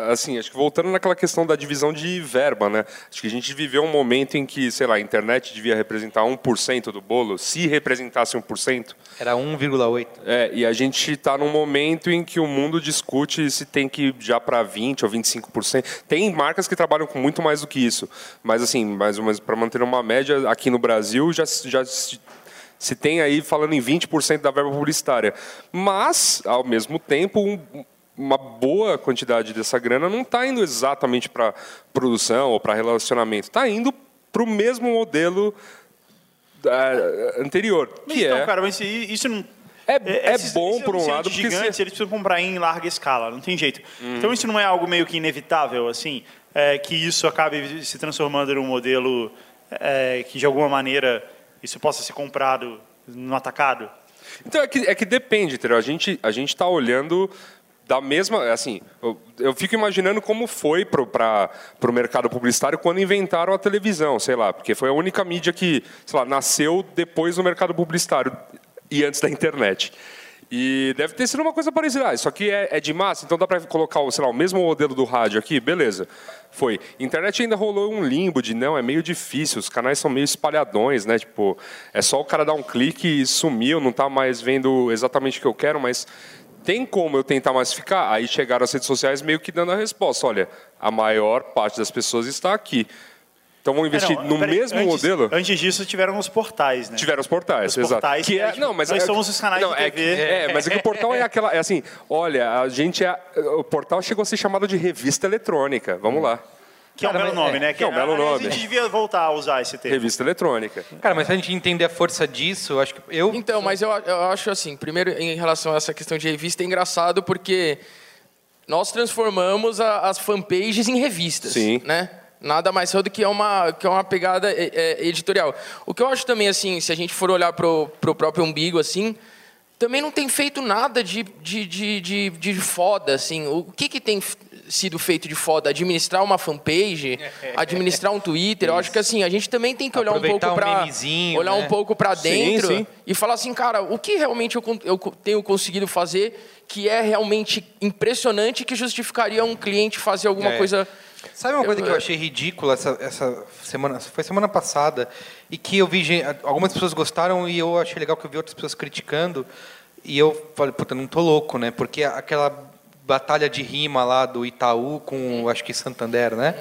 S8: assim, acho que voltando naquela questão da divisão de verba, né? Acho que a gente viveu um momento em que, sei lá, a internet devia representar 1% do bolo, se representasse 1%.
S6: Era 1,8.
S8: É, e a gente está num momento em que o mundo discute se tem que ir já para 20 ou 25%. Tem marcas que trabalham com muito mais do que isso, mas assim, mais ou menos para manter uma média aqui no Brasil já já se- tem aí falando em 20% da verba publicitária. Mas, ao mesmo tempo, um- uma boa quantidade dessa grana não está indo exatamente para produção ou para relacionamento, está indo para o mesmo modelo ah, anterior, que
S2: então,
S8: é
S2: cara, mas isso não.
S8: É- é
S2: esses-
S8: bom por um lado, porque
S2: gigantes,
S8: se-
S2: eles precisam comprar em larga escala, não tem jeito.
S8: Hum.
S2: Então isso não é algo meio que inevitável, assim, é, que isso acabe se transformando num modelo é, que de alguma maneira isso possa ser comprado no atacado.
S8: Então é que, é que depende, entendeu? A gente a gente está olhando da mesma, assim, eu, eu fico imaginando como foi para o mercado publicitário quando inventaram a televisão, sei lá, porque foi a única mídia que, sei lá, nasceu depois do mercado publicitário e antes da internet. E deve ter sido uma coisa parecida. Ah, isso aqui é, é de massa, então dá para colocar, sei lá, o mesmo modelo do rádio aqui, beleza. Foi. Internet ainda rolou um limbo de não, é meio difícil, os canais são meio espalhadões, né? Tipo, é só o cara dar um clique e sumiu, não tá mais vendo exatamente o que eu quero, mas tem como eu tentar massificar? Aí chegaram as redes sociais meio que dando a resposta. Olha, a maior parte das pessoas está aqui. Então vamos investir
S2: É, não,
S8: no mesmo
S2: antes-
S8: modelo.
S2: Antes disso tiveram os portais, né?
S8: Tiveram os portais,
S2: Os
S8: exato.
S2: portais
S8: que é,
S2: é, tipo,
S8: não, mas
S2: nós
S8: é-
S2: somos os canais
S8: não,
S2: de
S8: é que-
S2: TV.
S8: É, mas é que o portal é aquela, é assim, olha, a gente é, o portal chegou a ser chamado de revista eletrônica. Vamos lá.
S2: Que é um belo nome, né?
S8: que é um belo nome.
S2: A gente devia voltar a usar esse termo.
S8: Revista eletrônica.
S6: Cara, mas pra gente entender a força disso, eu acho que eu.
S7: Então, mas eu, eu acho assim, primeiro em relação a essa questão de revista, é engraçado porque nós transformamos a- as fanpages em revistas,
S8: Sim.
S7: né? Nada mais do que é uma, que é uma pegada é, é, editorial. O que eu acho também, assim, se a gente for olhar pro, pro próprio umbigo, assim, também não tem feito nada de, de, de, de, de foda, assim. O que, que tem sido feito de foda? Administrar uma fanpage, administrar um Twitter. Eu acho que, assim, a gente também tem que olhar um
S6: Aproveitar
S7: pouco
S6: um
S7: para
S6: memezinho,
S7: olhar
S6: né?
S7: um pouco para
S8: Sim,
S7: dentro
S8: sim.
S7: e falar assim, cara, o que realmente eu, eu tenho conseguido fazer que é realmente impressionante que justificaria um cliente fazer alguma
S6: É.
S7: coisa.
S6: Sabe uma coisa
S7: Eu-
S6: que eu achei ridícula essa, essa semana? Foi semana passada e que eu vi algumas pessoas gostaram e eu achei legal que eu vi outras pessoas criticando e eu falei, puta, não tô louco, né? Porque aquela batalha de rima lá do Itaú com, acho que Santander, né?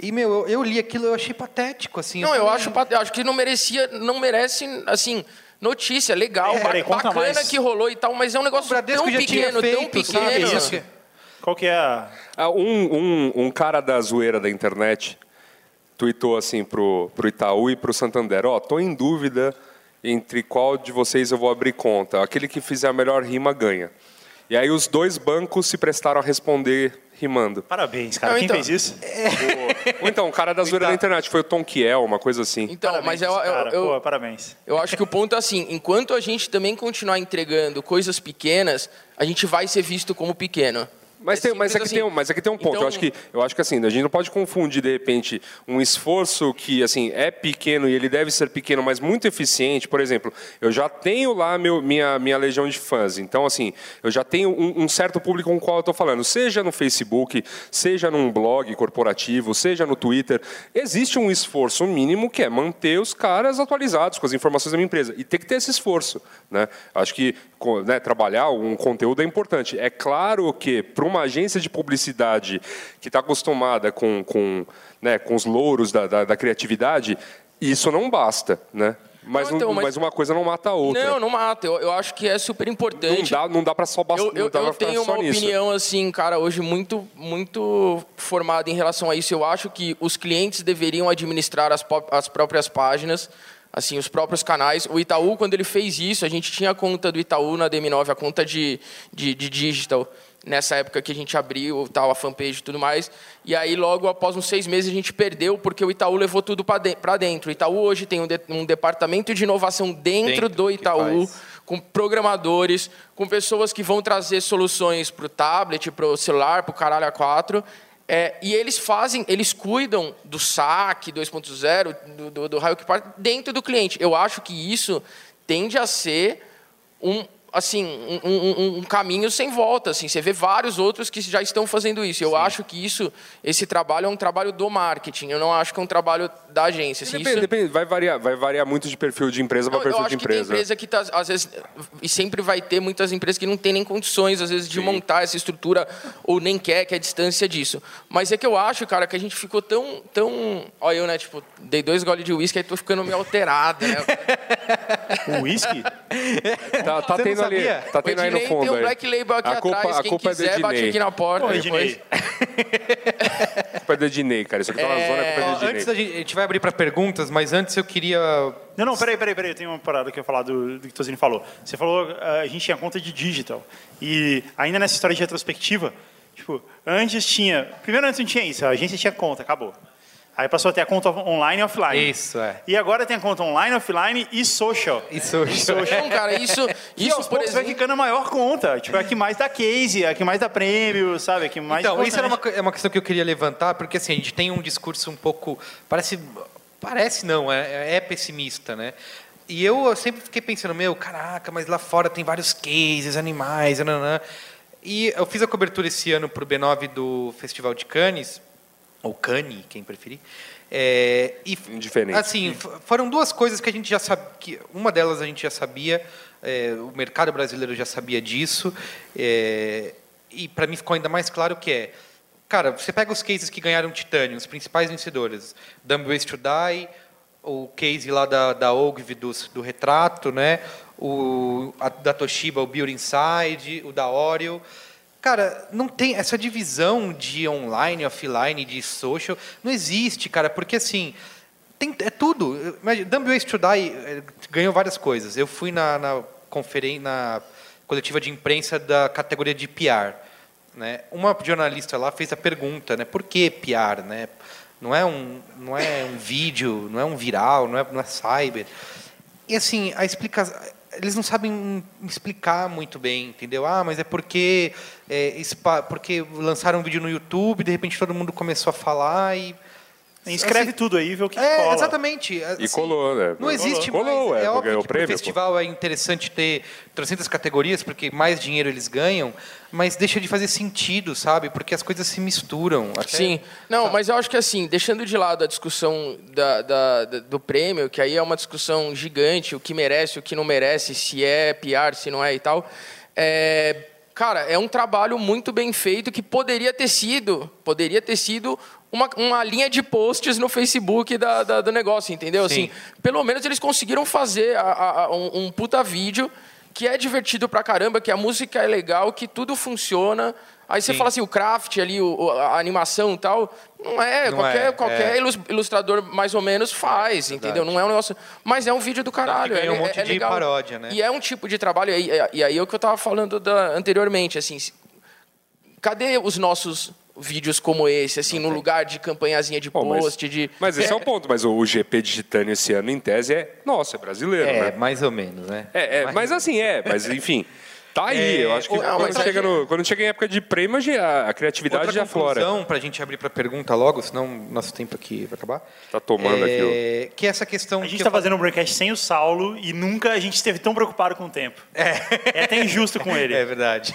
S6: E meu, eu, eu li aquilo, eu achei patético, assim.
S7: Não, eu
S6: falei,
S7: acho, pat- eu acho que não merecia, não merece, assim, notícia legal,
S2: É, peraí,
S7: bacana
S2: mais.
S7: que rolou e tal, mas é um negócio tão pequeno, tão
S6: feito, sabe?
S7: pequeno.
S6: Isso.
S2: Qual que é a...
S8: Ah, um, um, um cara da zoeira da internet tweetou assim pro, pro Itaú e pro Santander, ó, tô em dúvida entre qual de vocês eu vou abrir conta. Aquele que fizer a melhor rima ganha. E aí os dois bancos se prestaram a responder rimando.
S2: Parabéns, cara.
S7: Não,
S2: Quem
S7: então-
S2: fez isso?
S8: Ou então, o cara da zoeira da internet, foi o Tom Kiel, uma coisa assim.
S7: Então, mas eu,
S2: Parabéns,
S7: eu,
S2: cara.
S7: eu,
S2: Pô, parabéns.
S7: eu acho que o ponto é assim, enquanto a gente também continuar entregando coisas pequenas, a gente vai ser visto como pequeno.
S8: Mas, tem, mas, é que
S7: simples
S8: tem, um-
S7: assim.
S8: mas é que tem um ponto.
S7: Então-
S8: eu, acho que, eu acho que assim, a gente não pode confundir, de repente, um esforço que assim é pequeno e ele deve ser pequeno, mas muito eficiente. Por exemplo, eu já tenho lá meu, minha, minha legião de fãs. Então, assim, eu já tenho um, um certo público com o qual eu estou falando. Seja no Facebook, seja num blog corporativo, seja no Twitter. Existe um esforço mínimo que é manter os caras atualizados com as informações da minha empresa. E tem que ter esse esforço. Né? Acho que né, trabalhar um conteúdo é importante. É claro que para uma agência de publicidade que está acostumada com, com, né, com os louros da, da, da criatividade, isso não basta. Né? Mas,
S7: Não, então,
S8: não-
S7: mas-
S8: mas uma coisa não mata a outra.
S7: Não, não mata. Eu, eu acho que é super
S8: Não
S7: importante.
S8: dá, não dá para só bastar.
S7: Eu, eu, eu tenho uma opinião, assim, cara, hoje muito, muito formada em relação a isso. Eu acho que os clientes deveriam administrar as, as próprias páginas, assim, os próprios canais. O Itaú, quando ele fez isso, a gente tinha a conta do Itaú na DM9, a conta de, de, de digital, nessa época que a gente abriu tal, a fanpage e tudo mais. E aí, logo após uns seis meses, a gente perdeu, porque o Itaú levou tudo para dentro. O Itaú hoje tem um, de- um departamento de inovação dentro,
S6: Dentro,
S7: do Itaú com programadores, com pessoas que vão trazer soluções para o tablet, para o celular, para o caralho A4. É, e eles fazem, eles cuidam do saque 2.0, do, do, do raio que parte dentro do cliente. Eu acho que isso tende a ser um assim um, um- um- caminho sem volta assim você vê vários outros que já estão fazendo isso eu acho que isso esse trabalho é um trabalho do marketing eu não acho que é um trabalho da agência assim,
S8: Depende,
S7: isso-
S8: depende, vai, variar, vai variar muito de perfil de empresa para perfil
S7: acho
S8: de
S7: que tem
S8: empresa.
S7: empresa que tá, às vezes, e sempre vai ter muitas empresas que não tem nem condições, às vezes, de montar essa estrutura, ou nem quer, que é a distância disso. Mas é que eu acho, cara, que a gente ficou tão. tão olha, eu, né, tipo, dei dois goles de uísque, aí tô ficando meio alterado, né?
S2: O whisky?
S8: Tá, tá
S6: Você não
S8: tendo ali, tá tendo aí no fundo.
S7: tem um
S8: aí.
S7: black label aqui
S8: a culpa,
S7: atrás,
S8: a
S7: quem
S8: culpa é
S7: quiser,
S8: do
S7: bate aqui na porta
S2: Pô,
S7: depois.
S8: A culpa é do Ednei, cara. Isso aqui tá na zona, a culpa é
S6: Ó,
S8: do Ednei.
S6: antes da gente, a gente vai abrir para perguntas, mas antes eu queria.
S2: Não, não, peraí, peraí, peraí. Tem uma parada que eu ia falar do, do que o Tozini falou. Você falou, ah, a gente tinha conta de digital. E ainda nessa história de retrospectiva, tipo, antes tinha... Primeiro, antes não tinha isso. A agência tinha conta, acabou. Aí passou a ter a conta online e offline.
S6: Isso, é.
S2: E agora tem a conta online, offline e social.
S6: Isso, isso.
S7: Não, cara, isso,
S2: E
S7: isso
S2: aos
S7: por
S2: poucos vai
S7: exemplo...
S2: ficando a maior conta. Tipo, é a que mais dá case, é a que mais dá prêmio, sabe? É a que mais
S6: Então, isso era uma,
S2: importante.
S6: co- é uma questão que eu queria levantar, porque assim, a gente tem um discurso um pouco. Parece. Parece não, é, é pessimista, né? E eu sempre fiquei pensando, meu, caraca, mas lá fora tem vários cases, animais, nananã. E eu fiz a cobertura esse ano para o B9 do Festival de Cannes, ou Cannes, quem preferir. É, e
S8: Indiferente.
S6: assim foram duas coisas que a gente já sabia uma delas a gente já sabia é, o mercado brasileiro já sabia disso é, e para mim ficou ainda mais claro que é cara você pega os cases que ganharam titânio os principais vencedores Dumb Ways to Die o case lá da, da Ogilvy do, do retrato né o a, da Toshiba o Beauty Inside o da Oreo Cara, não tem essa divisão de online, offline, de social, não existe, cara, porque assim, tem, é tudo. Dumb Ways to Die eh, ganhou várias coisas. Eu fui na, na na coletiva de imprensa da categoria de PR. Né? Uma jornalista lá fez a pergunta, né? Por que PR, né? Não é um, não é um vídeo, não é um viral, não é, não é cyber. E assim, a explicação eles não sabem explicar muito bem, entendeu? Ah, mas é porque é, porque lançaram um vídeo no YouTube, de repente todo mundo começou a falar e
S2: Escreve
S6: assim,
S2: tudo aí e vê o que
S6: é,
S2: cola.
S6: exatamente.
S8: E
S6: assim,
S8: colou, né?
S6: Não existe
S8: colou,
S6: mais.
S8: é,
S6: É,
S8: porque
S6: óbvio que
S8: o
S6: pro
S8: pô.
S6: festival é interessante ter 300 categorias, porque mais dinheiro eles ganham, mas deixa de fazer sentido, sabe? Porque as coisas se misturam. Até-
S7: Sim, não, mas eu acho que assim, deixando de lado a discussão da, da- da- do prêmio, que aí é uma discussão gigante, o que merece, o que não merece, se é PR, se não é e tal, é, cara, é um trabalho muito bem feito que poderia ter sido, poderia ter sido uma, uma linha de posts no Facebook da, da- do negócio, entendeu?
S6: Sim.
S7: Assim, pelo menos eles conseguiram fazer a- a- a- um, um puta vídeo que é divertido pra caramba, que a música é legal, que tudo funciona. Aí você
S6: Sim.
S7: fala assim, o craft ali, o- a animação e tal, não é.
S6: Não
S7: qualquer
S6: é,
S7: qualquer
S6: é.
S7: ilus- ilustrador mais ou menos faz, entendeu? Não é um negócio. Mas é um vídeo do caralho.
S6: ganha um
S7: é,
S6: monte
S7: é
S6: de
S7: legal.
S6: paródia, né?
S7: E é um tipo de trabalho. E aí, e aí é o que eu tava falando da- anteriormente, assim. Cadê os nossos vídeos como esse, assim, no lugar de campanhazinha de
S8: Bom, mas-
S7: post, de.
S8: Mas esse é o ponto. Mas o GP de Titânio esse ano, em tese, é. Nossa, é brasileiro,
S6: É,
S8: né?
S6: mais ou menos, né?
S8: É, é, mas assim, é. Mas enfim. Tá aí.
S6: É,
S8: eu acho que
S6: não,
S8: quando, chega
S7: é-
S8: no- quando chega em época de prêmio, a, a criatividade
S6: Outra
S8: já flora.
S6: conclusão, pra gente abrir pra pergunta logo, senão nosso tempo aqui vai acabar.
S8: Tá tomando aqui
S6: é, Que é essa questão
S2: A gente tá
S6: falo-
S2: fazendo um broadcast sem o Saulo e nunca a gente esteve tão preocupado com o tempo. É. É até injusto com ele.
S6: É verdade.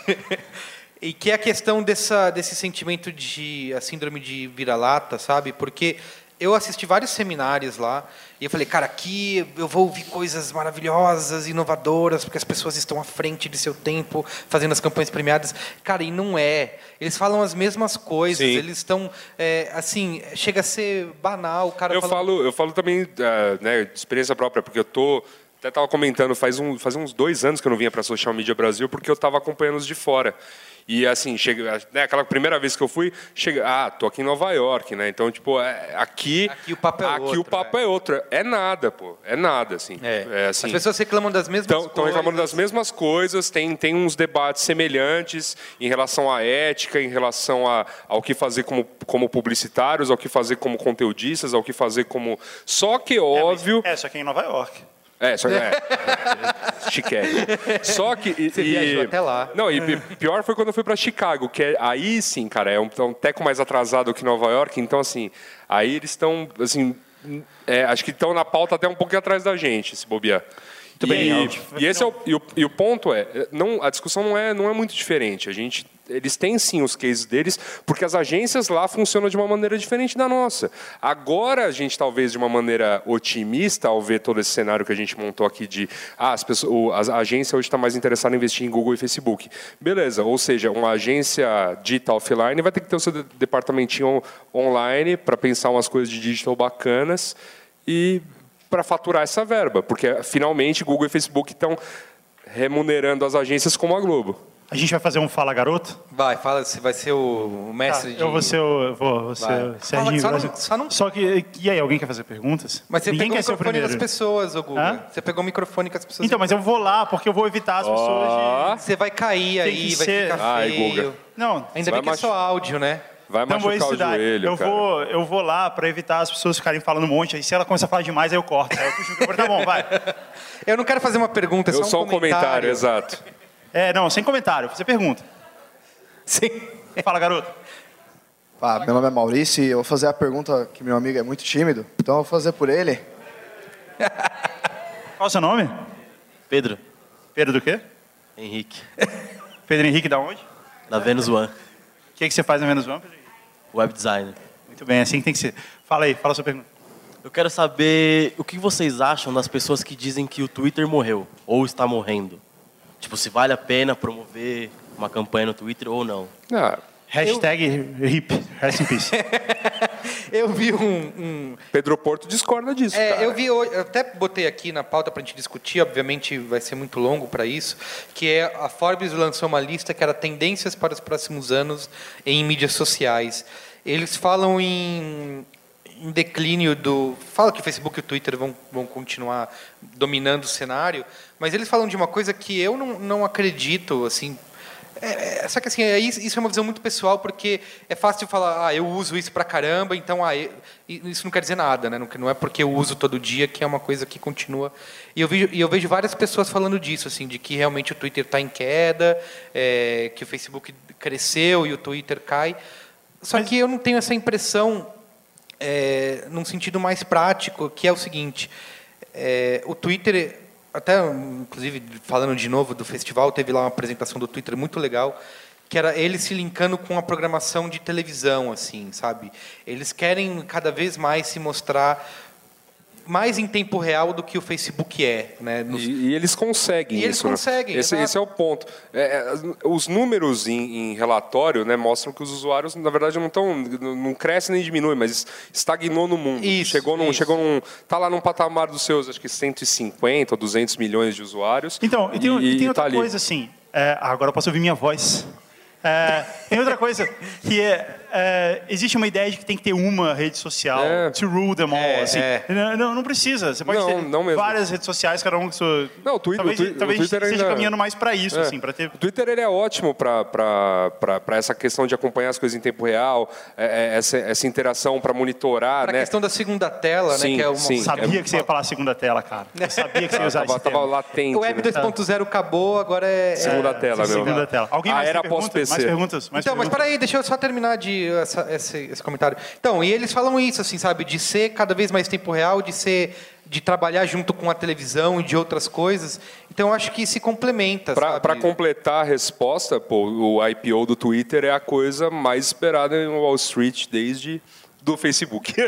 S6: E que é a questão dessa, desse sentimento de a síndrome de vira-lata, sabe? Porque eu assisti vários seminários lá e eu falei, cara, aqui eu vou ouvir coisas maravilhosas, inovadoras, porque as pessoas estão à frente de seu tempo, fazendo as campanhas premiadas. Cara, e não é. Eles falam as mesmas coisas,
S8: Sim.
S6: eles estão, é, assim, chega a ser banal. O cara
S8: Eu
S6: fala-
S8: falo, eu falo também ah, né, de experiência própria, porque eu tô. Até estava comentando, faz, um, faz uns dois anos que eu não vinha para Social Media Brasil, porque eu estava acompanhando os de fora. E assim, chega, né, aquela primeira vez que eu fui, chega, ah, tô aqui em Nova York, né? Então, tipo, é, aqui.
S6: Aqui o papo é
S8: aqui
S6: outro,
S8: o papo é. outro. É nada, pô. É nada, assim.
S6: É.
S8: assim,
S6: As pessoas reclamam das mesmas
S8: Estão
S6: coisas.
S8: reclamando das mesmas coisas, tem, tem uns debates semelhantes em relação à ética, em relação a, ao que fazer como, como publicitários, ao que fazer como conteudistas, ao que fazer como. Só que, óbvio.
S2: É, só que em Nova York.
S8: É, só que. É, chiquérrimo. Só que. e-
S6: Você
S8: e-
S6: viajou até lá.
S8: Não, e pi- pior foi quando eu fui pra Chicago, que é, aí sim, cara, é um, é um teco mais atrasado que Nova York, então assim, aí eles estão, assim. é, acho que estão na pauta até um pouquinho atrás da gente, se bobear. e,
S2: bem,
S8: e esse é o, e, o, e o ponto é, não, a discussão não é, não é muito diferente. A gente, eles têm sim os cases deles, porque as agências lá funcionam de uma maneira diferente da nossa. Agora a gente talvez de uma maneira otimista ao ver todo esse cenário que a gente montou aqui de ah, as pessoas, a agência hoje está mais interessada em investir em Google e Facebook. Beleza, ou seja, uma agência digital offline vai ter que ter o seu de- departamentinho on- online para pensar umas coisas de digital bacanas e para faturar essa verba, porque finalmente Google e Facebook estão remunerando as agências como a Globo.
S2: A gente vai fazer um Fala Garoto?
S6: Vai, fala se vai ser o o mestre
S2: Tá,
S6: de...
S2: eu vou ser o. eu Vou, vou ser o Serginho
S6: só não- só não-
S2: Só que. E aí, alguém quer fazer perguntas?
S6: Mas você
S2: Ninguém
S6: pegou o
S2: o
S6: microfone
S2: primeiro.
S6: das pessoas, ô Guga.
S2: Hã?
S6: Você pegou o microfone que as pessoas...
S2: Então, mas eu vou lá porque eu vou evitar as pessoas de.
S6: Você vai cair
S2: Tem
S6: aí, vai
S2: ser-
S6: ficar
S8: Ai,
S6: feio.
S8: Guga.
S2: Não,
S6: Ainda
S8: Vai
S6: bem que é só áudio, né?
S8: Vai
S2: Então vou
S8: machucar o
S2: estudar.
S8: joelho,
S2: eu,
S8: cara.
S2: vou, eu vou lá pra evitar as pessoas ficarem falando um monte. Aí se ela começar a falar demais, aí eu corto. Aí eu puxo o microfone. Tá bom, vai.
S6: Eu não quero fazer uma pergunta, é
S8: Eu
S6: só
S8: só
S6: um
S8: um comentário, exato.
S2: É, não, sem comentário. Você pergunta.
S6: Sim.
S2: Fala, garoto.
S10: Ah, meu nome é Maurício e eu vou fazer a pergunta que meu amigo é muito tímido, então eu vou fazer por ele.
S2: Qual o seu nome?
S11: Pedro,
S2: Pedro do quê?
S11: Henrique,
S2: Pedro Henrique da onde?
S11: da Venus One,
S2: O que, que você faz na Menos One, Pedro
S11: web designer.
S2: Muito bem, assim que tem que ser. Fala aí, fala a sua pergunta.
S11: Eu quero saber o que vocês acham das pessoas que dizem que o Twitter morreu ou está morrendo. Tipo, se vale a pena promover uma campanha no Twitter ou não.
S8: Ah,
S2: Hashtag RIP, rest in peace.
S6: Eu vi um... um-
S8: Pedro Porto discorda disso,
S6: É,
S8: cara.
S6: eu vi hoje, eu até botei aqui na pauta pra gente discutir, obviamente vai ser muito longo para isso, que é a Forbes lançou uma lista que era tendências para os próximos anos em mídias sociais. Eles falam em, em declínio do. Fala que o Facebook e o Twitter vão, vão continuar dominando o cenário, mas eles falam de uma coisa que eu não, não acredito, assim. É, é, só que assim, é isso, é uma visão muito pessoal, porque é fácil falar, ah, eu uso isso pra caramba, então ah, eu- isso não quer dizer nada, né? Não, não é porque eu uso todo dia que é uma coisa que continua. E eu vejo, e eu vejo várias pessoas falando disso, assim, de que realmente o Twitter está em queda, é, que o Facebook cresceu e o Twitter cai. Só que eu não tenho essa impressão é, num sentido mais prático, que é o seguinte: é, o Twitter, até inclusive falando de novo do festival, teve lá uma apresentação do Twitter muito legal, que era ele se linkando com a programação de televisão, assim, sabe? Eles querem cada vez mais se mostrar mais em tempo real do que o Facebook é, né? Nos-
S8: E, e eles conseguem
S6: E eles
S8: isso. né?
S6: conseguem,
S8: Esse, esse é o ponto. É, é, os números em, em relatório né, mostram que os usuários, na verdade, não estão. não crescem nem diminuem, mas estagnou no mundo.
S6: Isso,
S8: chegou num.
S6: isso.
S8: Chegou num. Tá lá num patamar dos seus, acho que 150 ou 200 milhões de usuários.
S2: Então, e tem, e tem outra
S8: tá ali.
S2: coisa assim. é, agora eu posso ouvir minha voz. É, tem outra coisa que é, é, existe uma ideia de que tem que ter uma rede social
S8: É.
S2: to rule them all.
S6: É,
S2: assim.
S6: é.
S2: Não, não, precisa. Você pode
S8: Não,
S2: ter
S8: não
S2: várias redes sociais, cada um com sua.
S8: Não, o Twitter-
S2: talvez
S8: o
S2: talvez
S8: Twitter
S2: esteja
S8: ainda-
S2: caminhando mais para isso,
S8: É.
S2: assim, para ter.
S8: O Twitter ele é ótimo para essa questão de acompanhar as coisas em tempo real, é, essa, essa interação para monitorar,
S6: Pra
S8: né?
S6: questão da segunda tela,
S8: Sim,
S6: né? Que é uma...
S8: sim.
S2: Sabia
S8: É-
S2: que você ia falar segunda tela, cara. Eu sabia que você ia usar
S8: Tava,
S2: esse
S8: tava
S2: termo.
S8: latente.
S6: O Web
S8: né?
S6: 2.0 acabou, agora é...
S8: Segunda
S6: é...
S8: tela, meu.
S2: Segunda tela. Alguém
S8: A
S2: mais
S8: era
S2: perguntas?
S8: pós-PC.
S2: Mais perguntas? Mais
S6: Então, mas
S2: perguntas?
S6: peraí, deixa eu só terminar de essa- esse, esse comentário. Então, e eles falam isso, assim, sabe, de ser cada vez mais tempo real, de ser, de trabalhar junto com a televisão e de outras coisas. Então, eu acho que se complementa?
S8: Para completar a resposta, pô, o IPO do Twitter é a coisa mais esperada em Wall Street desde do Facebook.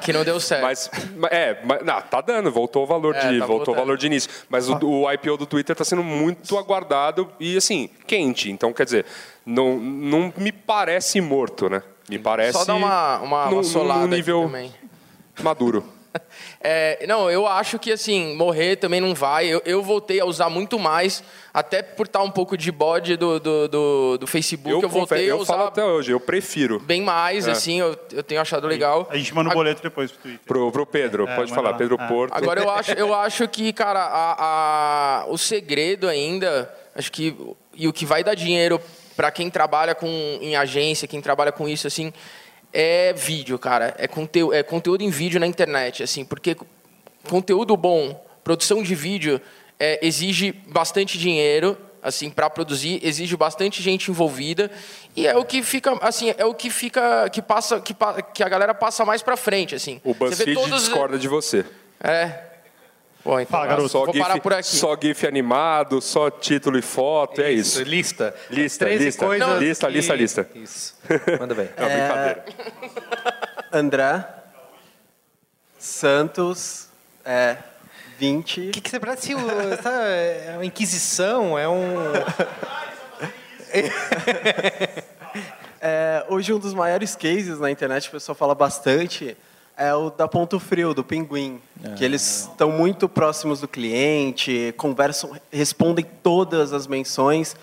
S7: Que não deu certo.
S8: mas é, mas, não, tá dando, voltou o valor
S7: É,
S8: de
S7: tá
S8: voltou o valor de início. Mas o, o IPO do Twitter está sendo muito aguardado e assim quente. Então quer dizer, não, não me parece morto, né? Me parece
S7: Só dar uma, uma,
S8: num-
S7: uma solada aqui
S8: nível
S7: também.
S8: maduro.
S7: É, não, eu acho que assim, morrer também não vai. Eu, eu voltei a usar muito mais, até por estar um pouco de bode do, do, do, do Facebook. Eu,
S8: confe-
S7: voltei a
S8: eu falo
S7: usar
S8: até hoje, eu prefiro.
S7: bem mais,
S8: É.
S7: assim, eu, eu tenho achado legal.
S2: A gente manda o boleto depois pro Twitter.
S8: Pro, pro Pedro,
S2: É,
S8: pode falar,
S2: lá.
S8: Pedro
S2: É.
S8: Porto.
S7: Agora eu acho, eu acho que, cara, a, a- o segredo ainda, acho que e o que vai dar dinheiro para quem trabalha com em agência, quem trabalha com isso assim, é vídeo, cara. É conteúdo, é conteúdo em vídeo na internet, assim, porque conteúdo bom, produção de vídeo é, exige bastante dinheiro assim para produzir exige bastante gente envolvida e é o que fica assim é o que fica que passa que, que a galera passa mais para frente assim
S8: O BuzzFeed
S7: todos-
S8: discorda de você.
S7: é Bom, então,
S2: Fala, garoto.
S8: Só
S7: vou
S8: GIF,
S7: parar por aqui.
S8: Só GIF animado, só título e foto, é isso.
S6: Lista.
S8: Lista,
S6: 13
S8: lista.
S6: coisas
S8: Lista,
S6: que-
S8: lista, lista.
S6: Isso. Manda bem.
S8: É uma brincadeira.
S12: André Santos, é, 20.
S6: O que, que você parece? é uma inquisição, é um.
S12: É, hoje um dos maiores cases na internet, o pessoal fala bastante, é o da Ponto Frio, do Pinguim. Que eles estão muito próximos do cliente, conversam, respondem todas as menções.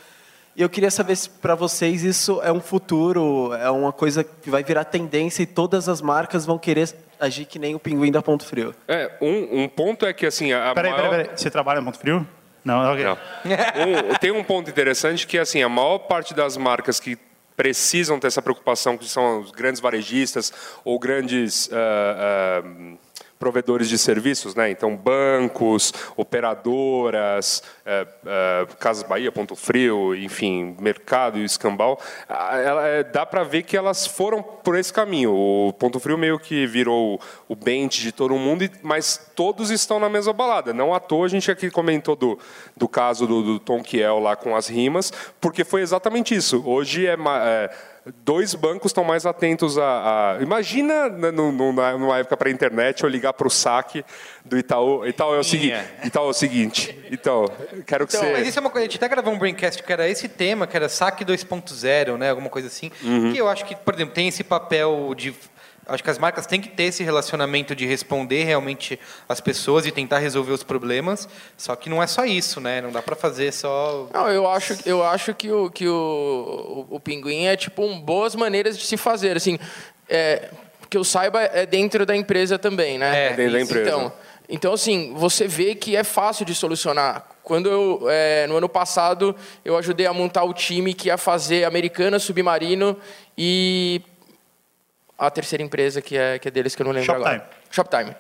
S12: E eu queria saber se para vocês isso é um futuro, é uma coisa que vai virar tendência e todas as marcas vão querer agir que nem o Pinguim da Ponto Frio.
S8: É, um, um ponto é que assim, a
S2: Peraí,
S8: maior...
S2: peraí, peraí. Você trabalha em Ponto Frio? Não, ok.
S8: Não. Um- tem um ponto interessante que assim, a maior parte das marcas que precisam ter essa preocupação, que são os grandes varejistas ou grandes ah, ah, provedores de serviços, né? Então bancos, operadoras, eh, eh, Casas Bahia, Ponto Frio, enfim, mercado e escambau, ela, eh, dá para ver que elas foram por esse caminho. O Ponto Frio meio que virou o bench de todo mundo, mas todos estão na mesma balada. Não à toa a gente aqui comentou do, do caso do, do Tom Kiel lá com as rimas, porque foi exatamente isso. Hoje é, é, dois bancos estão mais atentos a. a- imagina né, no- no- na- numa época para a internet eu ligar para o saque do Itaú. Itaú é o seguinte. Itaú é o seguinte. Então, quero que
S6: Então,
S8: você.
S6: mas isso é uma coisa, a gente até gravou um Braincast que era esse tema, que era saque 2.0, né? Alguma coisa assim.
S8: Uhum.
S6: Que eu acho que, por exemplo, tem esse papel de. Acho que as marcas têm que ter esse relacionamento de responder realmente as pessoas e tentar resolver os problemas. Só que não é só isso, né? Não dá para fazer só.
S7: Não, eu acho, eu acho que, o, que o, o, o pinguim é tipo um, boas maneiras de se fazer. Assim, é, que eu saiba, é dentro da empresa também, né?
S8: É, dentro da empresa.
S7: Então, então, assim, você vê que é fácil de solucionar. Quando eu, é, no ano passado, eu ajudei a montar o time que ia fazer Americana, Submarino e a terceira empresa que é, que é deles, que eu não lembro
S2: Shoptime.
S7: agora. Shoptime.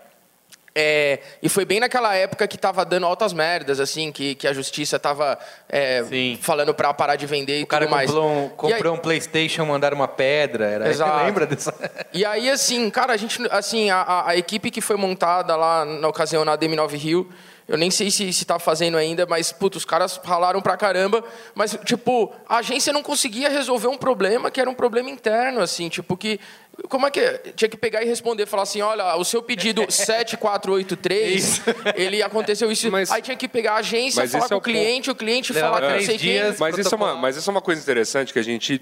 S7: É, e foi bem naquela época que tava dando altas merdas, assim, que, que a justiça tava é, falando pra parar de vender e
S6: O cara
S7: tudo mais.
S6: comprou, um,
S7: E aí-
S6: comprou um PlayStation, mandaram uma pedra. Era,
S7: Exato.
S6: Lembra dessa?
S7: E aí, assim, cara, a gente, assim, a, a- a equipe que foi montada lá na ocasião na DM9 Rio, eu nem sei se, se tá fazendo ainda, mas, puto, os caras ralaram pra caramba. Mas, tipo, a agência não conseguia resolver um problema que era um problema interno, assim, tipo, que Como é que é? Tinha que pegar e responder, falar assim, olha, o seu pedido 7483, ele aconteceu isso. Aí tinha que pegar a agência,
S8: Mas
S7: falar
S8: esse
S7: com
S8: é
S7: o cliente, o cliente
S6: Leva
S7: falar com não
S6: três
S7: sei quem.
S6: dias.
S8: Mas isso, é uma, mas isso é uma coisa interessante que a gente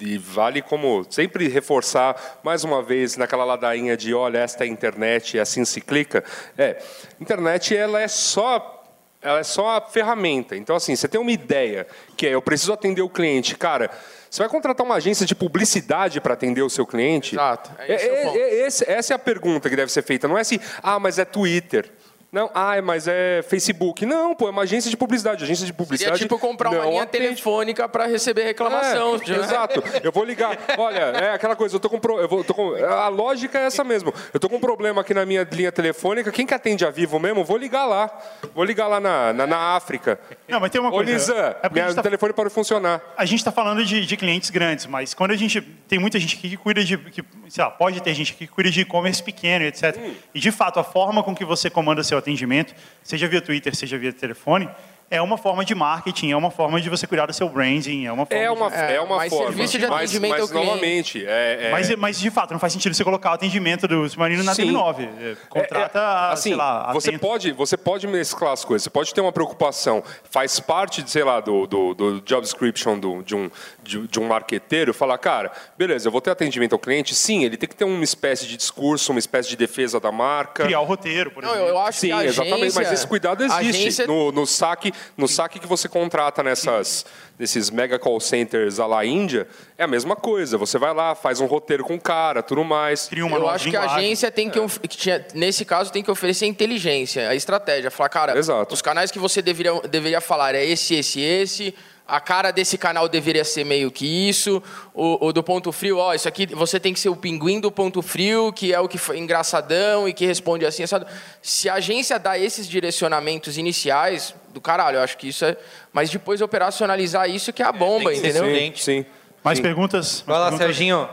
S8: e vale como sempre reforçar mais uma vez naquela ladainha de olha esta é a internet e assim se clica. É, internet ela é só ela é só a ferramenta. Então assim, você tem uma ideia que é eu preciso atender o cliente, cara. Você vai contratar uma agência de publicidade para atender o seu cliente?
S7: Exato. É esse é
S8: É-
S7: ponto.
S8: é- esse- essa é a pergunta que deve ser feita. Não é assim, ah, mas é Twitter. Não, ah, mas é Facebook. Não, pô, é uma agência de publicidade. Agência de
S7: Seria
S8: publicidade.
S7: tipo comprar uma linha
S8: atende.
S7: telefônica para receber reclamação.
S8: É,
S7: né?
S8: Exato. Eu vou ligar. Olha, é aquela coisa, eu tô com, pro- eu vou- tô com- a lógica é essa mesmo. Eu tô com um problema aqui na minha linha telefônica. Quem que atende a Vivo mesmo? Vou ligar lá. Vou ligar lá na, na, na África.
S2: Não, mas tem uma
S8: Ô,
S2: coisa.
S8: Lisan,
S2: é porque a
S8: meu
S2: gente tá-
S8: telefone pode funcionar.
S2: A gente está falando de, de clientes grandes, mas quando a gente tem muita gente aqui que cuida de, que, sei lá, pode ter gente aqui que cuida de e-commerce pequeno, etc.
S8: Hum.
S2: E de fato a forma com que você comanda seu atendimento, seja via Twitter, seja via telefone, é uma forma de marketing, é uma forma de você cuidar do seu branding, é uma forma.
S8: É uma,
S2: de...
S8: é, uma
S7: mas
S8: forma.
S7: serviço de
S8: mas,
S7: atendimento
S8: mas
S7: ao cliente.
S8: novamente, é, é-
S2: Mas, mas de fato não faz sentido você colocar o atendimento do submarino na
S8: Sim.
S2: TV9. É, Contrata,
S8: É, é, assim,
S2: sei lá,
S8: você
S2: atento.
S8: pode, você pode mesclar as coisas. Você pode ter uma preocupação, faz parte, de, sei lá, do, do, do job description do, de, um, de, de um marqueteiro, falar, cara, beleza, eu vou ter atendimento ao cliente. Sim, ele tem que ter uma espécie de discurso, uma espécie de defesa da marca.
S2: criar o roteiro, por
S7: Não,
S2: exemplo.
S7: eu, eu acho
S8: Sim,
S7: que a agência,
S8: exatamente. Mas esse cuidado existe
S7: agência-
S8: no, no saque, no saque que você contrata nessas, nesses mega call centers à la Índia. É a mesma coisa. Você vai lá, faz um roteiro com o cara, tudo mais.
S2: Cria uma
S7: Eu acho que a agência tem que, of- que tinha- nesse caso, tem que oferecer inteligência, a estratégia. Falar, cara,
S8: Exato.
S7: os canais que você deveria, deveria falar é esse, esse, esse. A cara desse canal deveria ser meio que isso. O, o do ponto frio, ó, isso aqui você tem que ser o pinguim do ponto frio, que é o que foi engraçadão e que responde assim. Assado. Se a agência dá esses direcionamentos iniciais, do caralho, eu acho que isso é. Mas depois operacionalizar isso que é a bomba,
S6: tem que ser
S7: entendeu?
S8: Sim, sim.
S2: Mais perguntas?
S6: Vai lá,
S2: perguntas?
S6: Serginho.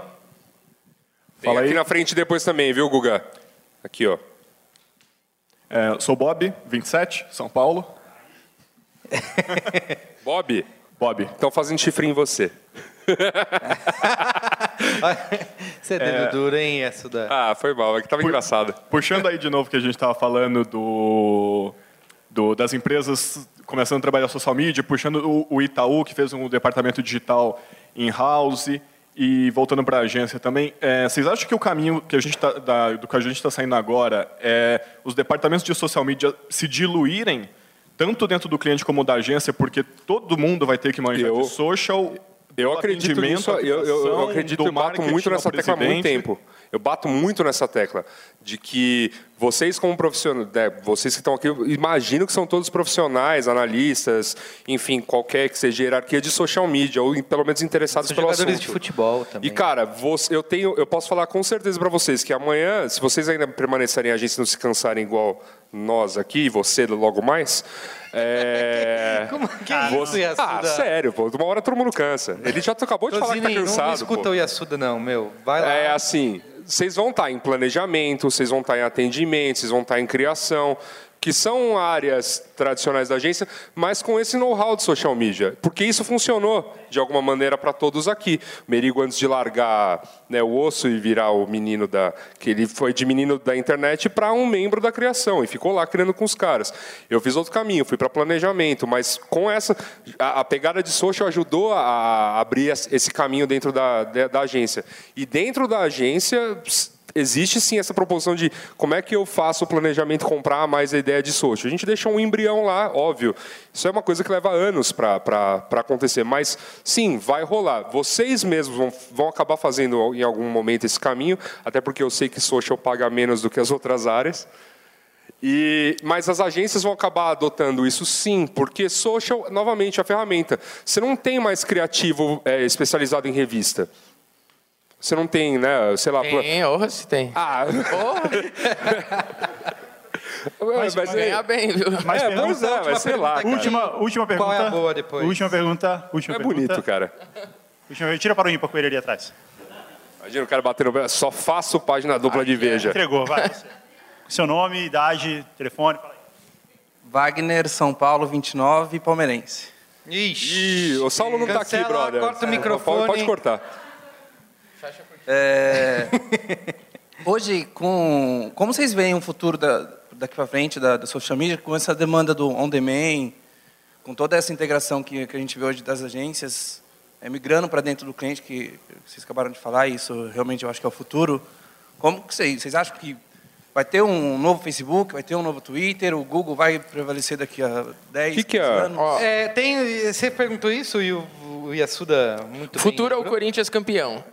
S8: Tem
S3: Fala
S8: aqui
S3: aí.
S8: na frente depois também, viu, Guga? Aqui, ó.
S13: É, sou Bob, 27, São Paulo.
S8: Bob,
S13: Bob.
S8: estão fazendo chifre em você.
S6: Você é dedo duro, hein, essa da...
S8: Ah, foi mal, é que tava engraçado.
S13: Puxando aí de novo que a gente estava falando do, do- das empresas começando a trabalhar social media, puxando o, o Itaú, que fez um departamento digital in-house, e voltando para a agência também, é, vocês acham que o caminho que a gente tá, da- do que a gente está saindo agora é os departamentos de social media se diluírem tanto dentro do cliente como da agência, porque todo mundo vai ter que manjar
S8: Eu-
S13: social,
S8: Eu acredito nisso, eu, eu- eu acredito, eu bato muito nessa tecla há muito tempo. Eu bato muito nessa tecla de que vocês como profissionais, né, vocês que estão aqui, eu imagino que são todos profissionais, analistas, enfim, qualquer que seja hierarquia de social media ou pelo menos interessados
S6: São
S8: pelo
S6: jogadores
S8: assunto.
S6: de futebol também.
S8: E cara, você- eu tenho, eu posso falar com certeza para vocês que amanhã, se vocês ainda permanecerem a agência e não se cansarem igual nós aqui, você logo mais, é...
S6: Como que
S8: você...
S6: isso,
S8: Ah,
S6: Yasuda?
S8: sério, pô, de uma hora todo mundo cansa. Ele já acabou de falar que tá cansado.
S6: não, não escuta
S8: pô.
S6: o Yasuda, não, meu. Vai lá.
S8: É assim, vocês vão estar em planejamento, vocês vão estar em atendimento, vocês vão estar em criação, que são áreas tradicionais da agência, mas com esse know-how de social media, porque isso funcionou de alguma maneira para todos aqui. O Merigo antes de largar né, o osso e virar o menino da que ele foi de menino da internet para um membro da criação e ficou lá criando com os caras. Eu fiz outro caminho, fui para planejamento, mas com essa a, a pegada de social ajudou a abrir esse caminho dentro da, da, da agência. E dentro da agência existe sim essa proposição de como é que eu faço o planejamento comprar mais a ideia de social. A gente deixa um embrião lá, óbvio. Isso é uma coisa que leva anos para acontecer, mas sim, vai rolar. Vocês mesmos vão, vão acabar fazendo em algum momento esse caminho, até porque eu sei que social paga menos do que as outras áreas. E, mas as agências vão acabar adotando isso sim, porque social, novamente, é a ferramenta. Você não tem mais criativo é, especializado em revista. Você não tem, né? Sei lá.
S7: Tem, honra se tem.
S8: Ah,
S2: Mas-
S8: mas,
S2: mas
S7: Ganhar bem, viu?
S8: É,
S2: perguntas?
S8: pois é, mas sei lá. cara.
S2: Última, última pergunta.
S6: Qual é a boa depois?
S2: Última pergunta. Última
S8: É
S2: pergunta.
S8: bonito, cara.
S2: Última, tira para o ímpar com ele ali atrás.
S8: Imagina o cara batendo. Só faço página dupla
S2: é.
S8: de veja.
S2: Entregou, vai. Seu nome, idade, telefone. Fala aí.
S14: Wagner, São Paulo, 29, palmeirense.
S6: Ixi.
S8: Ih, o Saulo não tá aqui,
S6: Cancela,
S8: brother.
S6: corta o
S8: É,
S6: microfone.
S8: Pode cortar.
S7: Fecha.
S14: É, hoje, com, como vocês veem o futuro da, daqui para frente da, da social media, com essa demanda do on-demand, com toda essa integração que, que a gente vê hoje das agências, é, migrando para dentro do cliente, que, vocês acabaram de falar, isso realmente eu acho que é o futuro. Como que vocês, vocês acham que vai ter um novo Facebook, vai ter um novo Twitter, o Google vai prevalecer daqui a 10,
S8: Que que é?
S14: 15 anos?
S6: É, tem, você perguntou isso e o, o Yasuda muito
S7: Futuro é o Corinthians campeão.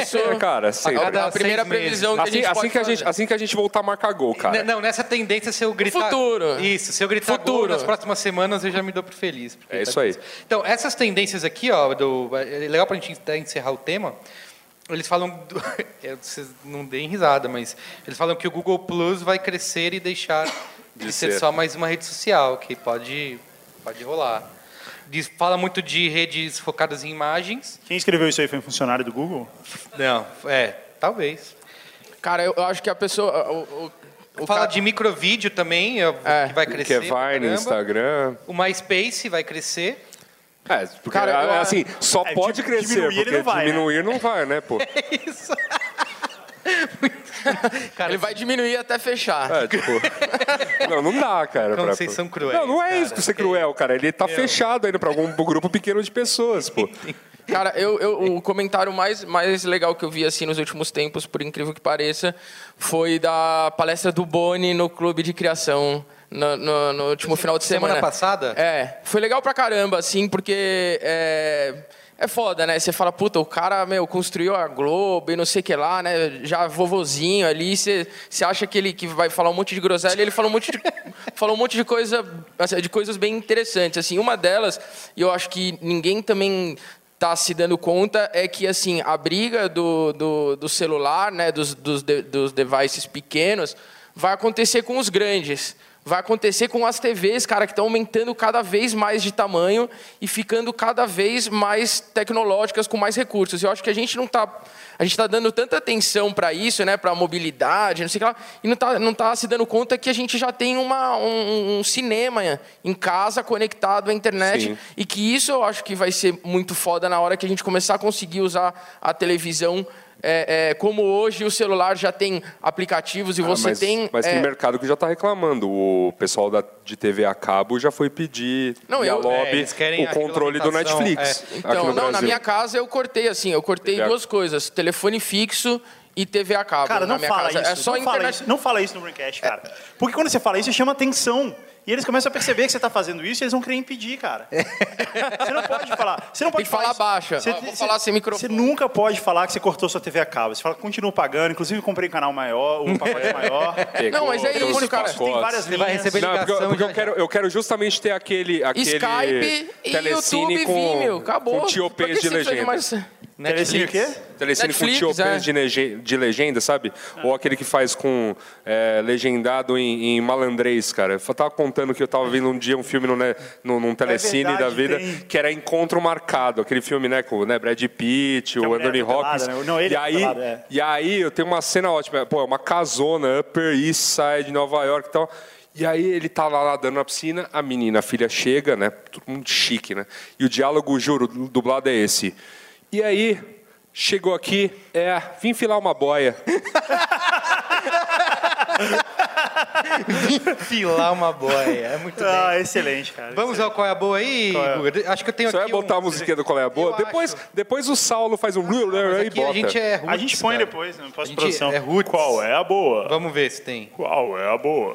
S7: Isso,
S8: É, cara, sempre.
S7: a, a primeira
S6: meses.
S7: previsão que a
S8: Assim,
S7: gente
S8: assim
S7: pode
S8: que a gente,
S7: fazer.
S8: assim que a gente voltar a marcar gol, cara.
S6: N- Não, nessa tendência, se eu gritar.
S7: futuro.
S6: Isso, se eu gritar gol
S7: Futuro.
S6: nas próximas semanas, eu já me dou por feliz.
S8: É
S6: tá
S8: isso aí.
S6: difícil. Então, essas tendências aqui, ó, do, é legal pra gente encerrar o tema. Eles falam. Do, é, vocês não deem risada, mas eles falam que o Google Plus vai crescer e deixar de,
S8: De
S6: ser.
S8: ser.
S6: só mais uma rede social, que pode, pode rolar. Diz- fala muito de redes focadas em imagens.
S2: Quem escreveu isso aí foi um funcionário do Google?
S6: Não, é, talvez.
S7: Cara, eu, eu acho que a pessoa. O, o, o
S6: Fala
S7: cara-
S6: de microvídeo também, é, que vai
S8: Que
S6: crescer.
S8: é
S6: pra
S8: Vine. Instagram.
S6: O MySpace vai crescer.
S8: É, porque
S7: Cara, eu-
S8: é, assim, só
S2: É,
S8: pode crescer,
S2: diminuir ele
S8: porque
S2: não vai, né?
S8: diminuir não vai, né, pô?
S7: ele vai diminuir até fechar.
S8: É, tipo. Não, não dá, cara.
S6: Como
S8: pra-
S6: vocês são cruéis,
S8: Não, não é
S6: cara.
S8: isso que ser cruel, cara. Ele tá fechado ainda pra algum grupo pequeno de pessoas, pô.
S7: Cara, eu, eu- o comentário mais, mais legal que eu vi assim nos últimos tempos, por incrível que pareça, foi da palestra do Boni no Clube de Criação no, no- no último final de semana.
S6: Semana passada?
S7: É, foi legal pra caramba, assim, porque é, é foda, né? Você fala, puta, o cara, meu, construiu a Globo e não sei o que lá, né? Já vovozinho ali, você, você acha que ele que vai falar um monte de groselha, ele fala um monte de, falou um monte de coisa, assim, de coisas bem interessantes, assim. Uma delas, e eu acho que ninguém também tá se dando conta é que assim a briga do, do, do celular, né, dos, dos, de- dos devices pequenos, vai acontecer com os grandes. Vai acontecer com as TVs, cara, que estão aumentando cada vez mais de tamanho e ficando cada vez mais tecnológicas, com mais recursos. Eu acho que a gente não está a gente está dando tanta atenção para isso, né, para a mobilidade, não sei o que lá, e não está não tá se dando conta que a gente já tem uma, um, um cinema em casa conectado à internet
S8: Sim.
S7: e que isso eu acho que vai ser muito foda na hora que a gente começar a conseguir usar a televisão. É, é, como hoje o celular já tem aplicativos e
S8: Ah,
S7: você
S8: mas,
S7: tem.
S8: Mas
S7: é,
S8: tem mercado que já tá reclamando. O pessoal da, de TV a cabo já foi pedir
S7: Não, eu-
S8: lobby
S6: é, eles querem
S8: o
S6: a
S8: controle do Netflix
S6: é.
S7: Então,
S8: aqui no
S7: não, na minha casa eu cortei assim, eu cortei
S8: TV a-
S7: duas coisas: telefone fixo e TV a cabo.
S2: Cara,
S7: na
S2: não
S7: minha
S2: fala
S7: casa.
S2: isso.
S7: É só
S2: não, fala
S7: internet.
S2: isso não fala isso no Braincast, cara. Porque quando você fala isso, chama atenção. E eles começam a perceber que você está fazendo isso e eles vão querer impedir, cara. Você não pode falar. Você não pode
S7: Tem que falar
S2: isso.
S7: baixo.
S2: Você,
S7: Ó, vou
S2: você-
S7: falar sem microfone.
S2: Você nunca pode falar que você cortou sua TV a cabo. Você fala que continuou pagando. Inclusive, eu comprei um canal maior, um pacote maior.
S8: Pegou,
S7: Não, mas é isso, cara.
S2: Tem várias
S6: Você vai receber
S8: Não, porque, eu-
S6: ligação
S8: porque eu, quero, eu quero justamente ter aquele, aquele
S7: Skype e
S8: telecine
S7: YouTube
S8: com,
S7: Vimeo. Acabou.
S8: com tiopês de legenda.
S7: mais-
S2: Telecine o quê?
S8: Telecine com
S7: Netflix,
S8: tiopês
S7: é.
S8: de, lege- de legenda, sabe? Ou aquele que faz com é, legendado em, em malandrês, cara. Eu tava contando que eu tava vendo um dia um filme no, ne- no, num telecine
S2: verdade,
S8: da vida
S2: tem.
S8: que era Encontro Marcado, aquele filme, né, com né, Brad Pitt, o Anthony Hopkins.
S2: né? Não, ele
S8: e
S2: é
S8: aí,
S2: pelado, é.
S8: e aí eu tenho uma cena ótima, pô, é uma casona, Upper East Side, Nova York e tal. E aí ele tá lá nadando na piscina, a menina, a filha chega, né? Todo mundo chique, né? E o diálogo, juro, dublado é esse. E aí, chegou aqui, é, vim filar uma boia.
S6: filar uma boia. É muito bem.
S2: Ah, excelente, cara.
S6: Vamos ao qual é a boa aí,
S2: é?
S6: Acho que eu tenho
S8: Você vai
S6: aqui
S8: botar
S6: um...
S8: a musiquinha do Qual é a Boa?
S6: Eu
S8: Depois,
S6: acho.
S8: depois o Saulo faz um...
S6: Mas
S8: e
S6: aqui a
S8: bota.
S6: gente é roots,
S2: A gente põe
S6: cara.
S2: depois, né?
S6: A
S2: Pós-produção.
S6: gente é roots.
S2: Qual é a boa?
S6: Vamos ver se tem.
S2: Qual é a boa?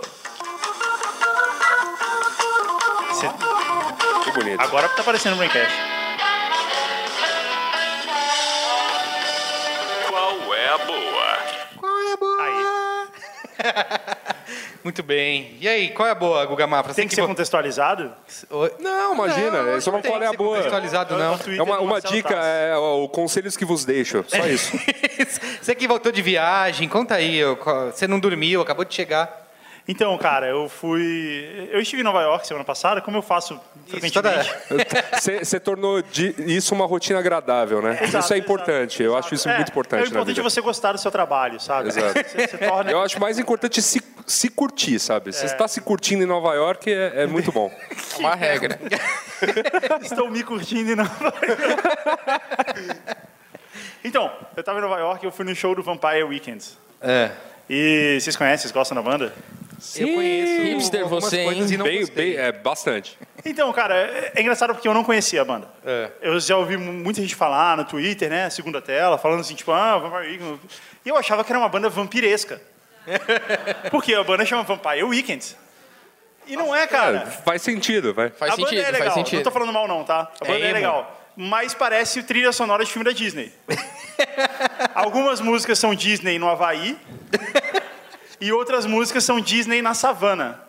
S2: Você-
S8: Que bonito.
S2: Agora tá aparecendo no Braincast.
S4: Qual é a boa?
S2: Aí.
S6: Muito bem. E aí, qual é a boa, Guga Mafra?
S2: Tem que ser contextualizado?
S8: Não, imagina,
S6: Não,
S8: é uma
S6: não tem
S8: qual é
S6: que
S8: a
S6: ser
S8: boa.
S6: contextualizado,
S2: É
S6: não.
S8: É uma, uma dica, é o conselhos que vos deixo, só isso.
S6: Você que voltou de viagem, conta aí. ó, Você não dormiu, acabou de chegar.
S2: Então, cara, eu fui. Eu estive em Nova York semana passada, como eu faço frequentemente.
S8: Você tornou de- isso uma rotina agradável, né?
S2: Exato,
S8: isso é
S2: exato,
S8: importante, eu acho isso
S2: É,
S8: muito importante
S2: É importante você gostar do seu trabalho, sabe?
S8: Exato.
S2: Você, você torna.
S8: Eu acho mais importante se, se curtir, sabe?
S2: É.
S8: Se você está se curtindo em Nova York, é, é muito bom.
S7: É uma regra.
S2: Estou me curtindo em Nova York. Então, eu tava em Nova York e eu fui no show do Vampire Weekends.
S6: É.
S2: E vocês conhecem, vocês gostam da banda?
S6: Eu conheço
S7: Hipster
S6: algumas
S7: você,
S6: coisas
S7: hein?
S6: e não
S8: Bem,
S6: gostei.
S8: bem, é, bastante.
S2: Então, cara, é é engraçado porque eu não conhecia a banda.
S6: É.
S2: Eu já ouvi mu- muita gente falar no Twitter, né, segunda tela, falando assim, tipo, ah, Vampire Weekend. E eu achava que era uma banda vampiresca. Porque a banda chama Vampire Weekends. E não é,
S8: É,
S2: cara.
S8: faz sentido, vai.
S7: Faz
S2: a banda
S7: sentido,
S2: é legal,
S7: faz
S2: não
S7: sentido.
S2: tô falando mal não, tá? A banda é,
S6: emo.
S2: legal. Mas parece trilha sonora de filme da Disney. Algumas músicas são Disney no Havaí e outras músicas são Disney na savana.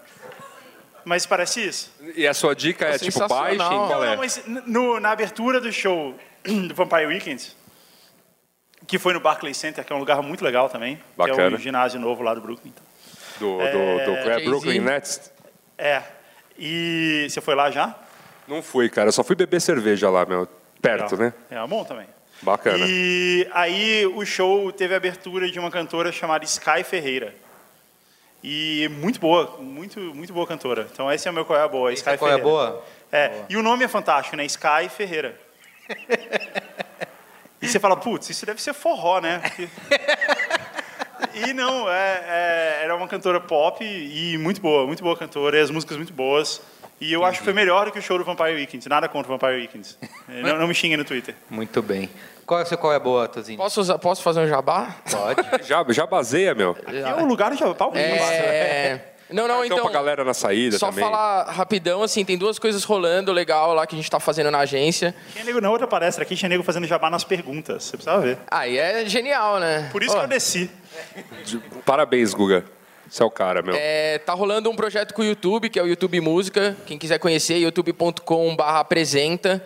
S2: Mas parece isso.
S8: E a sua dica é, tipo,
S7: Sensacional.
S8: baixem, qual
S2: Não,
S8: é?
S2: não, mas no- na abertura do show do Vampire Weekends, que foi no Barclays Center, que é um lugar muito legal também, que é
S8: Bacana.
S2: o ginásio novo lá do Brooklyn.
S8: Do, do, do é,
S7: Jay-Z.
S8: Brooklyn Nets?
S2: É. E você foi lá já?
S8: Não fui, cara. Só fui beber cerveja lá, meu. Perto,
S2: Legal.
S8: né?
S2: É bom também.
S8: Bacana.
S2: E aí o show teve a abertura de uma cantora chamada Sky Ferreira. E muito boa, muito, muito boa cantora. Então esse é o meu qual é a boa, Sky
S6: Qual é a
S2: Ferreira.
S6: boa?
S2: É, e o nome é fantástico, né? Sky Ferreira. e você fala, putz, isso deve ser forró, né? Porque- E não, é, é- era uma cantora pop e muito boa, muito boa cantora, e as músicas muito boas. E eu acho que foi melhor do que o show do Vampire Weekends. Nada contra o Vampire Weekends. Não, não me xinguem no Twitter.
S6: Muito bem. Qual é qual é a boa, Tozinho?
S7: Posso, usar- posso fazer um jabá?
S6: Pode.
S8: Já, já baseia, meu.
S2: É o lugar de pau
S7: É... Não, não,
S8: Então,
S7: então...
S8: pra galera na saída
S7: Só
S8: também.
S7: falar rapidão, assim, tem duas coisas rolando legal lá que a gente tá fazendo na agência.
S2: Tinha nego na outra palestra aqui, tinha nego fazendo jabá nas perguntas. Você precisava ver.
S7: Aí é genial, né?
S2: Por isso que eu desci.
S8: Parabéns, Guga. Você é o cara, meu.
S7: É, tá rolando um projeto com o YouTube, que é o YouTube Música. Quem quiser conhecer, youtube.com.br apresenta.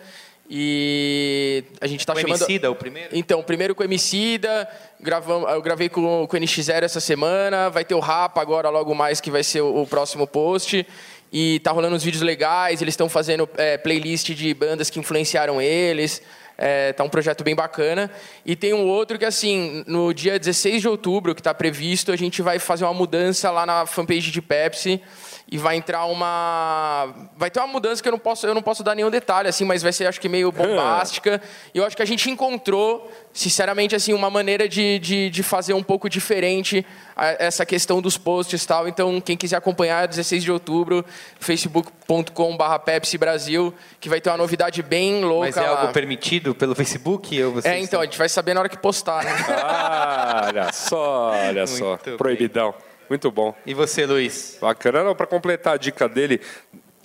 S7: E a gente tá
S6: O
S7: chamando.
S6: Emicida, o primeiro?
S7: Então, primeiro com o Emicida, gravamos, eu gravei com, com o NX0 essa semana, vai ter o Rapa agora logo mais, que vai ser o, o próximo post. E tá rolando uns vídeos legais, eles estão fazendo é, playlist de bandas que influenciaram eles. É, tá um projeto bem bacana. E tem um outro que, assim, no dia 16 de outubro, que está previsto, a gente vai fazer uma mudança lá na fanpage de Pepsi e vai entrar uma vai ter uma mudança que eu não posso eu não posso dar nenhum detalhe assim mas vai ser acho que meio bombástica e eu acho que a gente encontrou sinceramente assim uma maneira de, de, de fazer um pouco diferente a- essa questão dos posts e tal então quem quiser acompanhar 16 de outubro facebook.com/barra Pepsi Brasil que vai ter uma novidade bem louca
S6: Mas é
S7: lá.
S6: algo permitido pelo Facebook? Você
S7: é então a gente vai saber na hora que postar né?
S8: Ah, olha só, olha só.
S6: Muito bem.
S8: Muito bom.
S6: E você, Luiz?
S8: Bacana. Pra completar a dica dele,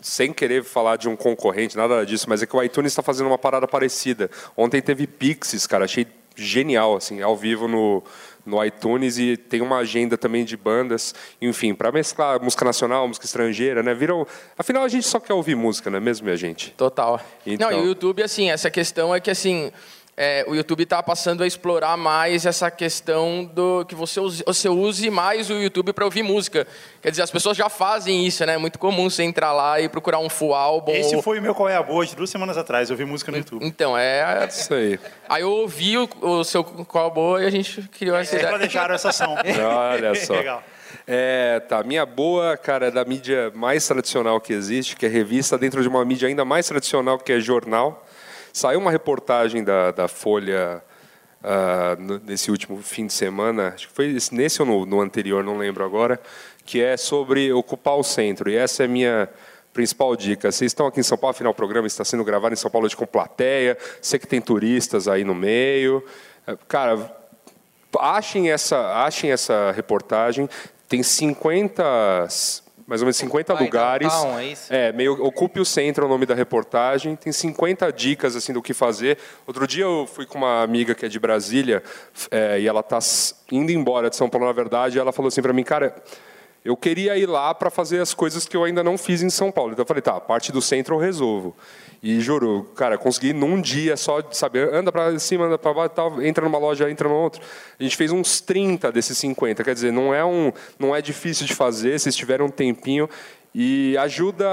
S8: sem querer falar de um concorrente, nada disso, mas é que o iTunes está fazendo uma parada parecida. Ontem teve Pixies, cara, achei genial, assim, ao vivo no, no iTunes e tem uma agenda também de bandas, enfim, para mesclar música nacional, música estrangeira, né? Viram, afinal a gente só quer ouvir música, não é mesmo, minha gente?
S7: Total.
S8: Então-
S7: Não, e o YouTube, assim, essa questão é que, assim, é, o YouTube está passando a explorar mais essa questão do que você use, você use mais o YouTube para ouvir música. Quer dizer, as pessoas já fazem isso, né? É muito comum você entrar lá e procurar um full álbum.
S2: Esse
S7: ou-
S2: foi o meu Qual é a Boa de duas semanas atrás. Eu vi música no YouTube.
S7: Então, é...
S8: Isso aí.
S7: Aí eu ouvi o, o seu qual boa e a gente criou essa
S2: Eles
S7: ideia.
S2: planejaram essa ação.
S8: Olha só.
S2: Legal.
S8: É, tá. Minha boa, cara, é da mídia mais tradicional que existe, que é revista, dentro de uma mídia ainda mais tradicional, que é jornal. Saiu uma reportagem da, da Folha ah, no- nesse último fim de semana, acho que foi esse- nesse ou no, no anterior, não lembro agora, que é sobre ocupar o centro. E essa é a minha principal dica. Vocês estão aqui em São Paulo, afinal o programa está sendo gravado em São Paulo hoje com plateia, sei que tem turistas aí no meio. É, Cara, achem essa, achem essa reportagem. Tem 50, mais ou menos 50
S6: Ocupy
S8: lugares.
S6: Downtown, é isso?
S8: É, meio Ocupe o Centro é o nome da reportagem. Tem 50 dicas assim do que fazer. Outro dia eu fui com uma amiga que é de Brasília é, e ela está indo embora de São Paulo, na verdade. E ela falou assim para mim, cara, eu queria ir lá para fazer as coisas que eu ainda não fiz em São Paulo. Então eu falei, tá, a parte do centro eu resolvo. E juro, cara, consegui num dia só de saber, anda para cima, anda para baixo, tal, entra numa loja, entra no outro. A gente fez uns 30 desses 50, quer dizer, não é um, não é difícil de fazer, se tiver um tempinho. E ajuda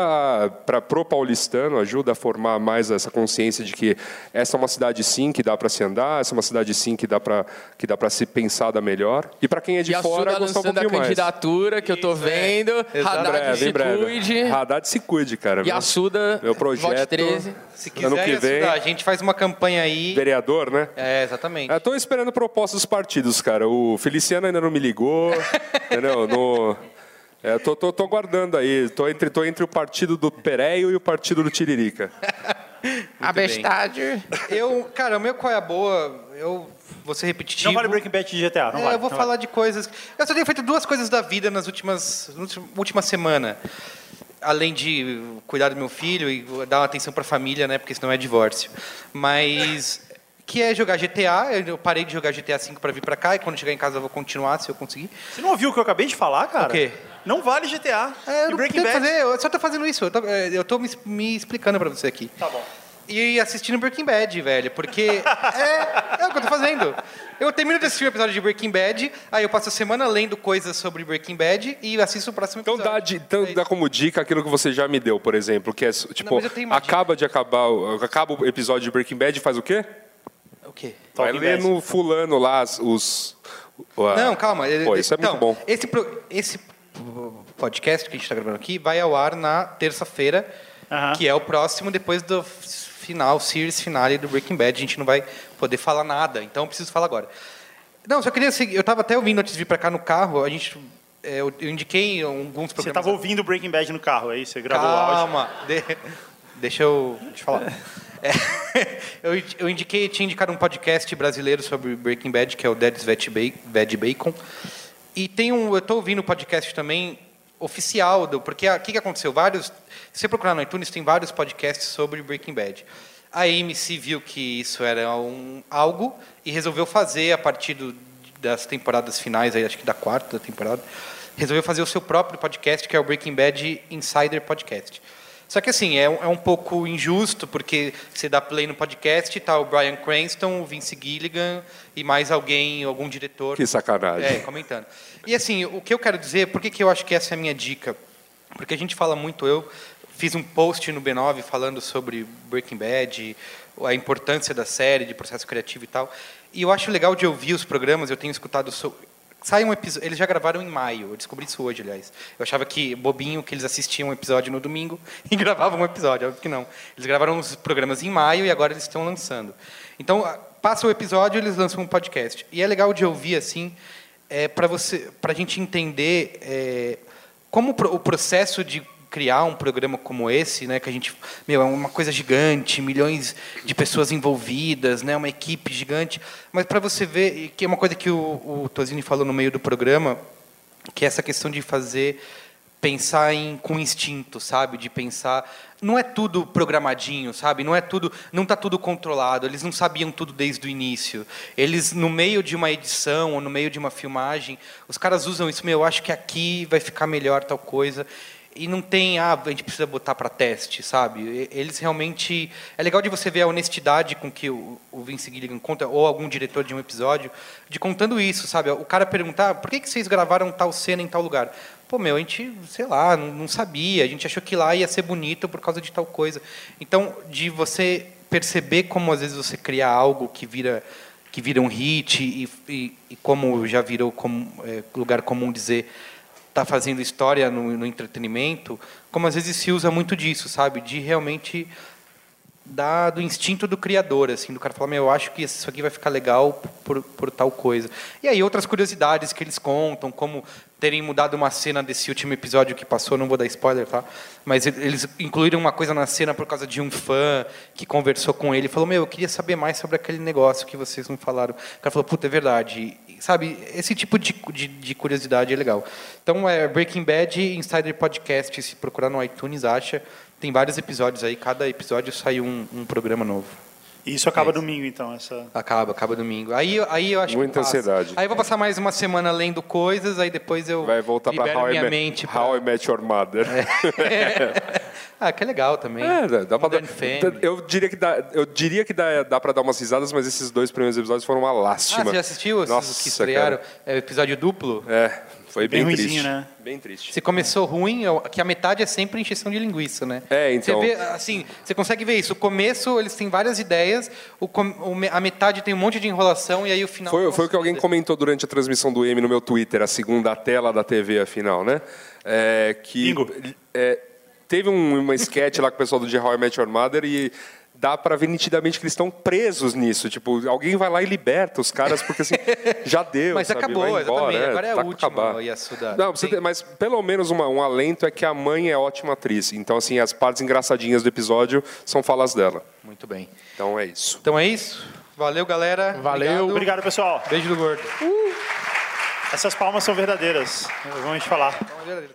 S8: para pro paulistano, ajuda a formar mais essa consciência de que essa é uma cidade sim que dá para se andar, essa é uma cidade sim que dá para que dá para se pensar da melhor. E para quem é de
S7: e
S8: fora,
S7: a
S8: gostar um
S7: a
S8: pouquinho mais.
S7: candidatura que eu tô vendo.
S8: Em
S7: Haddad
S8: breve,
S7: se
S8: breve.
S7: cuide.
S8: Haddad se cuide, cara.
S7: E
S8: Meu-
S7: a Suda,
S8: Meu
S7: vote
S8: projeto.
S7: 13.
S6: Se
S8: ano
S6: quiser
S8: que vem,
S6: ajudar, a gente faz uma campanha aí.
S8: vereador, né?
S6: É, exatamente.
S8: Eu tô esperando propostas dos partidos, cara. O Feliciano ainda não me ligou, entendeu? No... É, tô, tô, tô guardando aí. Tô entre, tô entre o partido do Pereio e o partido do Tiririca.
S7: A bestade.
S6: Eu, cara, o meu qual é a boa? Eu vou ser repetitivo.
S2: Não vale Breaking Bad de GTA, não
S6: É,
S2: vale.
S6: eu vou falar
S2: vale.
S6: de coisas. Eu só tenho feito duas coisas da vida nas últimas na última semana. Além de cuidar do meu filho e dar uma atenção para a família, né? Porque senão é divórcio. Mas que é jogar GTA. Eu parei de jogar GTA V para vir para cá e quando chegar em casa eu vou continuar se eu conseguir.
S2: Você não ouviu o que eu acabei de falar, cara?
S6: O quê?
S2: Não vale GTA.
S6: É, eu
S2: e
S6: não
S2: Breaking Bad.
S6: fazer, eu só tô fazendo isso. Eu tô, é, eu tô me, me explicando para você aqui.
S2: Tá bom.
S6: E assistindo Breaking Bad, velho, porque é, é o que eu tô fazendo. Eu termino de assistir um episódio de Breaking Bad, aí eu passo a semana lendo coisas sobre Breaking Bad e assisto o próximo
S8: Então
S6: episódio.
S8: dá, de- então dá como dica aquilo que você já me deu, por exemplo, que é tipo,
S6: uma
S8: acaba de acabar, o- acaba o episódio de Breaking Bad e faz o quê?
S6: O quê?
S8: Vai
S2: Talking
S8: ler
S2: Bad.
S8: no fulano lá os. o- a-
S6: Não, calma.
S8: Pô, isso é
S6: Então,
S8: muito bom.
S6: Esse, pro- esse podcast que a gente está gravando aqui vai ao ar na terça-feira, que é o próximo depois do final, series finale do Breaking Bad. A gente não vai poder falar nada, então eu preciso falar agora. Não, só queria seguir. Eu estava até ouvindo antes de vir para cá no carro. A gente, é, eu, eu indiquei alguns
S2: Você
S6: programas.
S2: tava ouvindo Breaking Bad no carro, aí você gravou o áudio.
S6: Calma, de- deixa eu te falar. É, eu, eu indiquei, tinha indicado um podcast brasileiro sobre Breaking Bad, que é o Dead's Bad Bacon. E tem um, eu estou ouvindo um podcast também oficial, do, porque o que, que aconteceu? Vários, se você procurar no iTunes, tem vários podcasts sobre Breaking Bad. A AMC viu que isso era um, algo e resolveu fazer a partir do- das temporadas finais, aí, acho que da quarta temporada, resolveu fazer o seu próprio podcast, que é o Breaking Bad Insider Podcast. Só que assim, é, um- é um pouco injusto, porque você dá play no podcast, tá o Brian Cranston, o Vince Gilligan e mais alguém, algum diretor.
S8: Que sacanagem.
S6: É, comentando. E assim, o que eu quero dizer, por que, que eu acho que essa é a minha dica? Porque a gente fala muito, eu fiz um post no B9 falando sobre Breaking Bad, a importância da série, de processo criativo e tal. E eu acho legal de ouvir os programas, eu tenho escutado sai um episódio, eles já gravaram em maio, eu descobri isso hoje, aliás. Eu achava que bobinho que eles assistiam um episódio no domingo e gravavam um episódio, óbvio que não. Eles gravaram os programas em maio e agora eles estão lançando. Então, passa o episódio, eles lançam um podcast. E é legal de ouvir assim, é, para você, para a gente entender é, como o processo de criar um programa como esse, né, que a gente, meu, é uma coisa gigante, milhões de pessoas envolvidas, né, uma equipe gigante, mas para você ver que é uma coisa que o, o falou no meio do programa, que é essa questão de fazer pensar em com instinto, sabe? De pensar, não é tudo programadinho, sabe? Não é tudo, não tá tudo controlado. Eles não sabiam tudo desde o início. Eles no meio de uma edição ou no meio de uma filmagem, os caras usam isso, meu, eu acho que aqui vai ficar melhor tal coisa. E não tem, ah, a gente precisa botar para teste, sabe? Eles realmente. É legal de você ver a honestidade com que o, o Vince Gilligan conta, ou algum diretor de um episódio, de contando isso, sabe? O cara perguntar, por que, que vocês gravaram tal cena em tal lugar? Pô, meu, a gente, sei lá, não, não sabia. A gente achou que lá ia ser bonito por causa de tal coisa. Então, de você perceber como às vezes você cria algo que vira que vira um hit e, e, e como já virou como, é, lugar comum dizer está fazendo história no, no entretenimento, como às vezes se usa muito disso, sabe? De realmente da, do instinto do criador, assim, do cara falar, meu, eu acho que isso aqui vai ficar legal por, por tal coisa. E aí outras curiosidades que eles contam, como terem mudado uma cena desse último episódio que passou, não vou dar spoiler, tá? Mas eles incluíram uma coisa na cena por causa de um fã que conversou com ele e falou, meu, eu queria saber mais sobre aquele negócio que vocês não falaram. O cara falou, puta, é verdade. Sabe, esse tipo de, de, de curiosidade é legal. Então, é Breaking Bad Insider Podcast, se procurar no iTunes, acha. Tem vários episódios aí, cada episódio sai um, um programa novo.
S2: E isso acaba domingo, então, essa...
S6: Acaba, acaba domingo. Aí, aí eu acho
S8: Muita ansiedade.
S6: Aí eu vou passar mais uma semana lendo coisas, aí depois eu
S8: Vai voltar para
S6: libero
S8: How, I
S6: minha mente. pra-
S8: How I Met Your Mother.
S6: ah, que é legal também.
S8: É, dá, dá pra dar- eu diria que dá, eu diria que dá, dá para dar umas risadas, mas esses dois primeiros episódios foram uma
S6: Ah,
S8: lástima.
S6: você já assistiu esses
S8: Nossa,
S6: que estrearam? É o episódio duplo?
S8: É. Foi
S2: Bem
S8: bem, triste.
S2: né?
S8: Bem triste.
S6: Se começou ruim, que a metade é sempre encheção de linguiça, né?
S8: É, então.
S6: Você vê, assim, você consegue ver isso. O começo, eles têm várias ideias, o a metade tem um monte de enrolação, e aí o final...
S8: Foi, foi o que alguém comentou durante a transmissão do M no meu Twitter, a segunda tela da TV, afinal, né? É, que é, teve um, uma sketch lá com o pessoal do The How I Met Your Mother e dá pra ver nitidamente que eles estão presos nisso. Tipo, alguém vai lá e liberta os caras, porque assim, já deu,
S6: Mas
S8: sabe?
S6: acabou,
S8: Vai embora,
S6: exatamente. Agora é a
S8: tá pra
S6: última. Yasuda.
S8: Não, você tem- mas pelo menos uma- um alento é que a mãe é ótima atriz. Então, assim, as partes engraçadinhas do episódio são falas dela.
S6: Muito bem.
S8: Então é isso.
S6: Então é isso. Valeu, galera.
S2: Valeu. Obrigado, pessoal.
S6: Beijo do gordo.
S2: Essas palmas são verdadeiras. Vamos te falar.
S6: Então,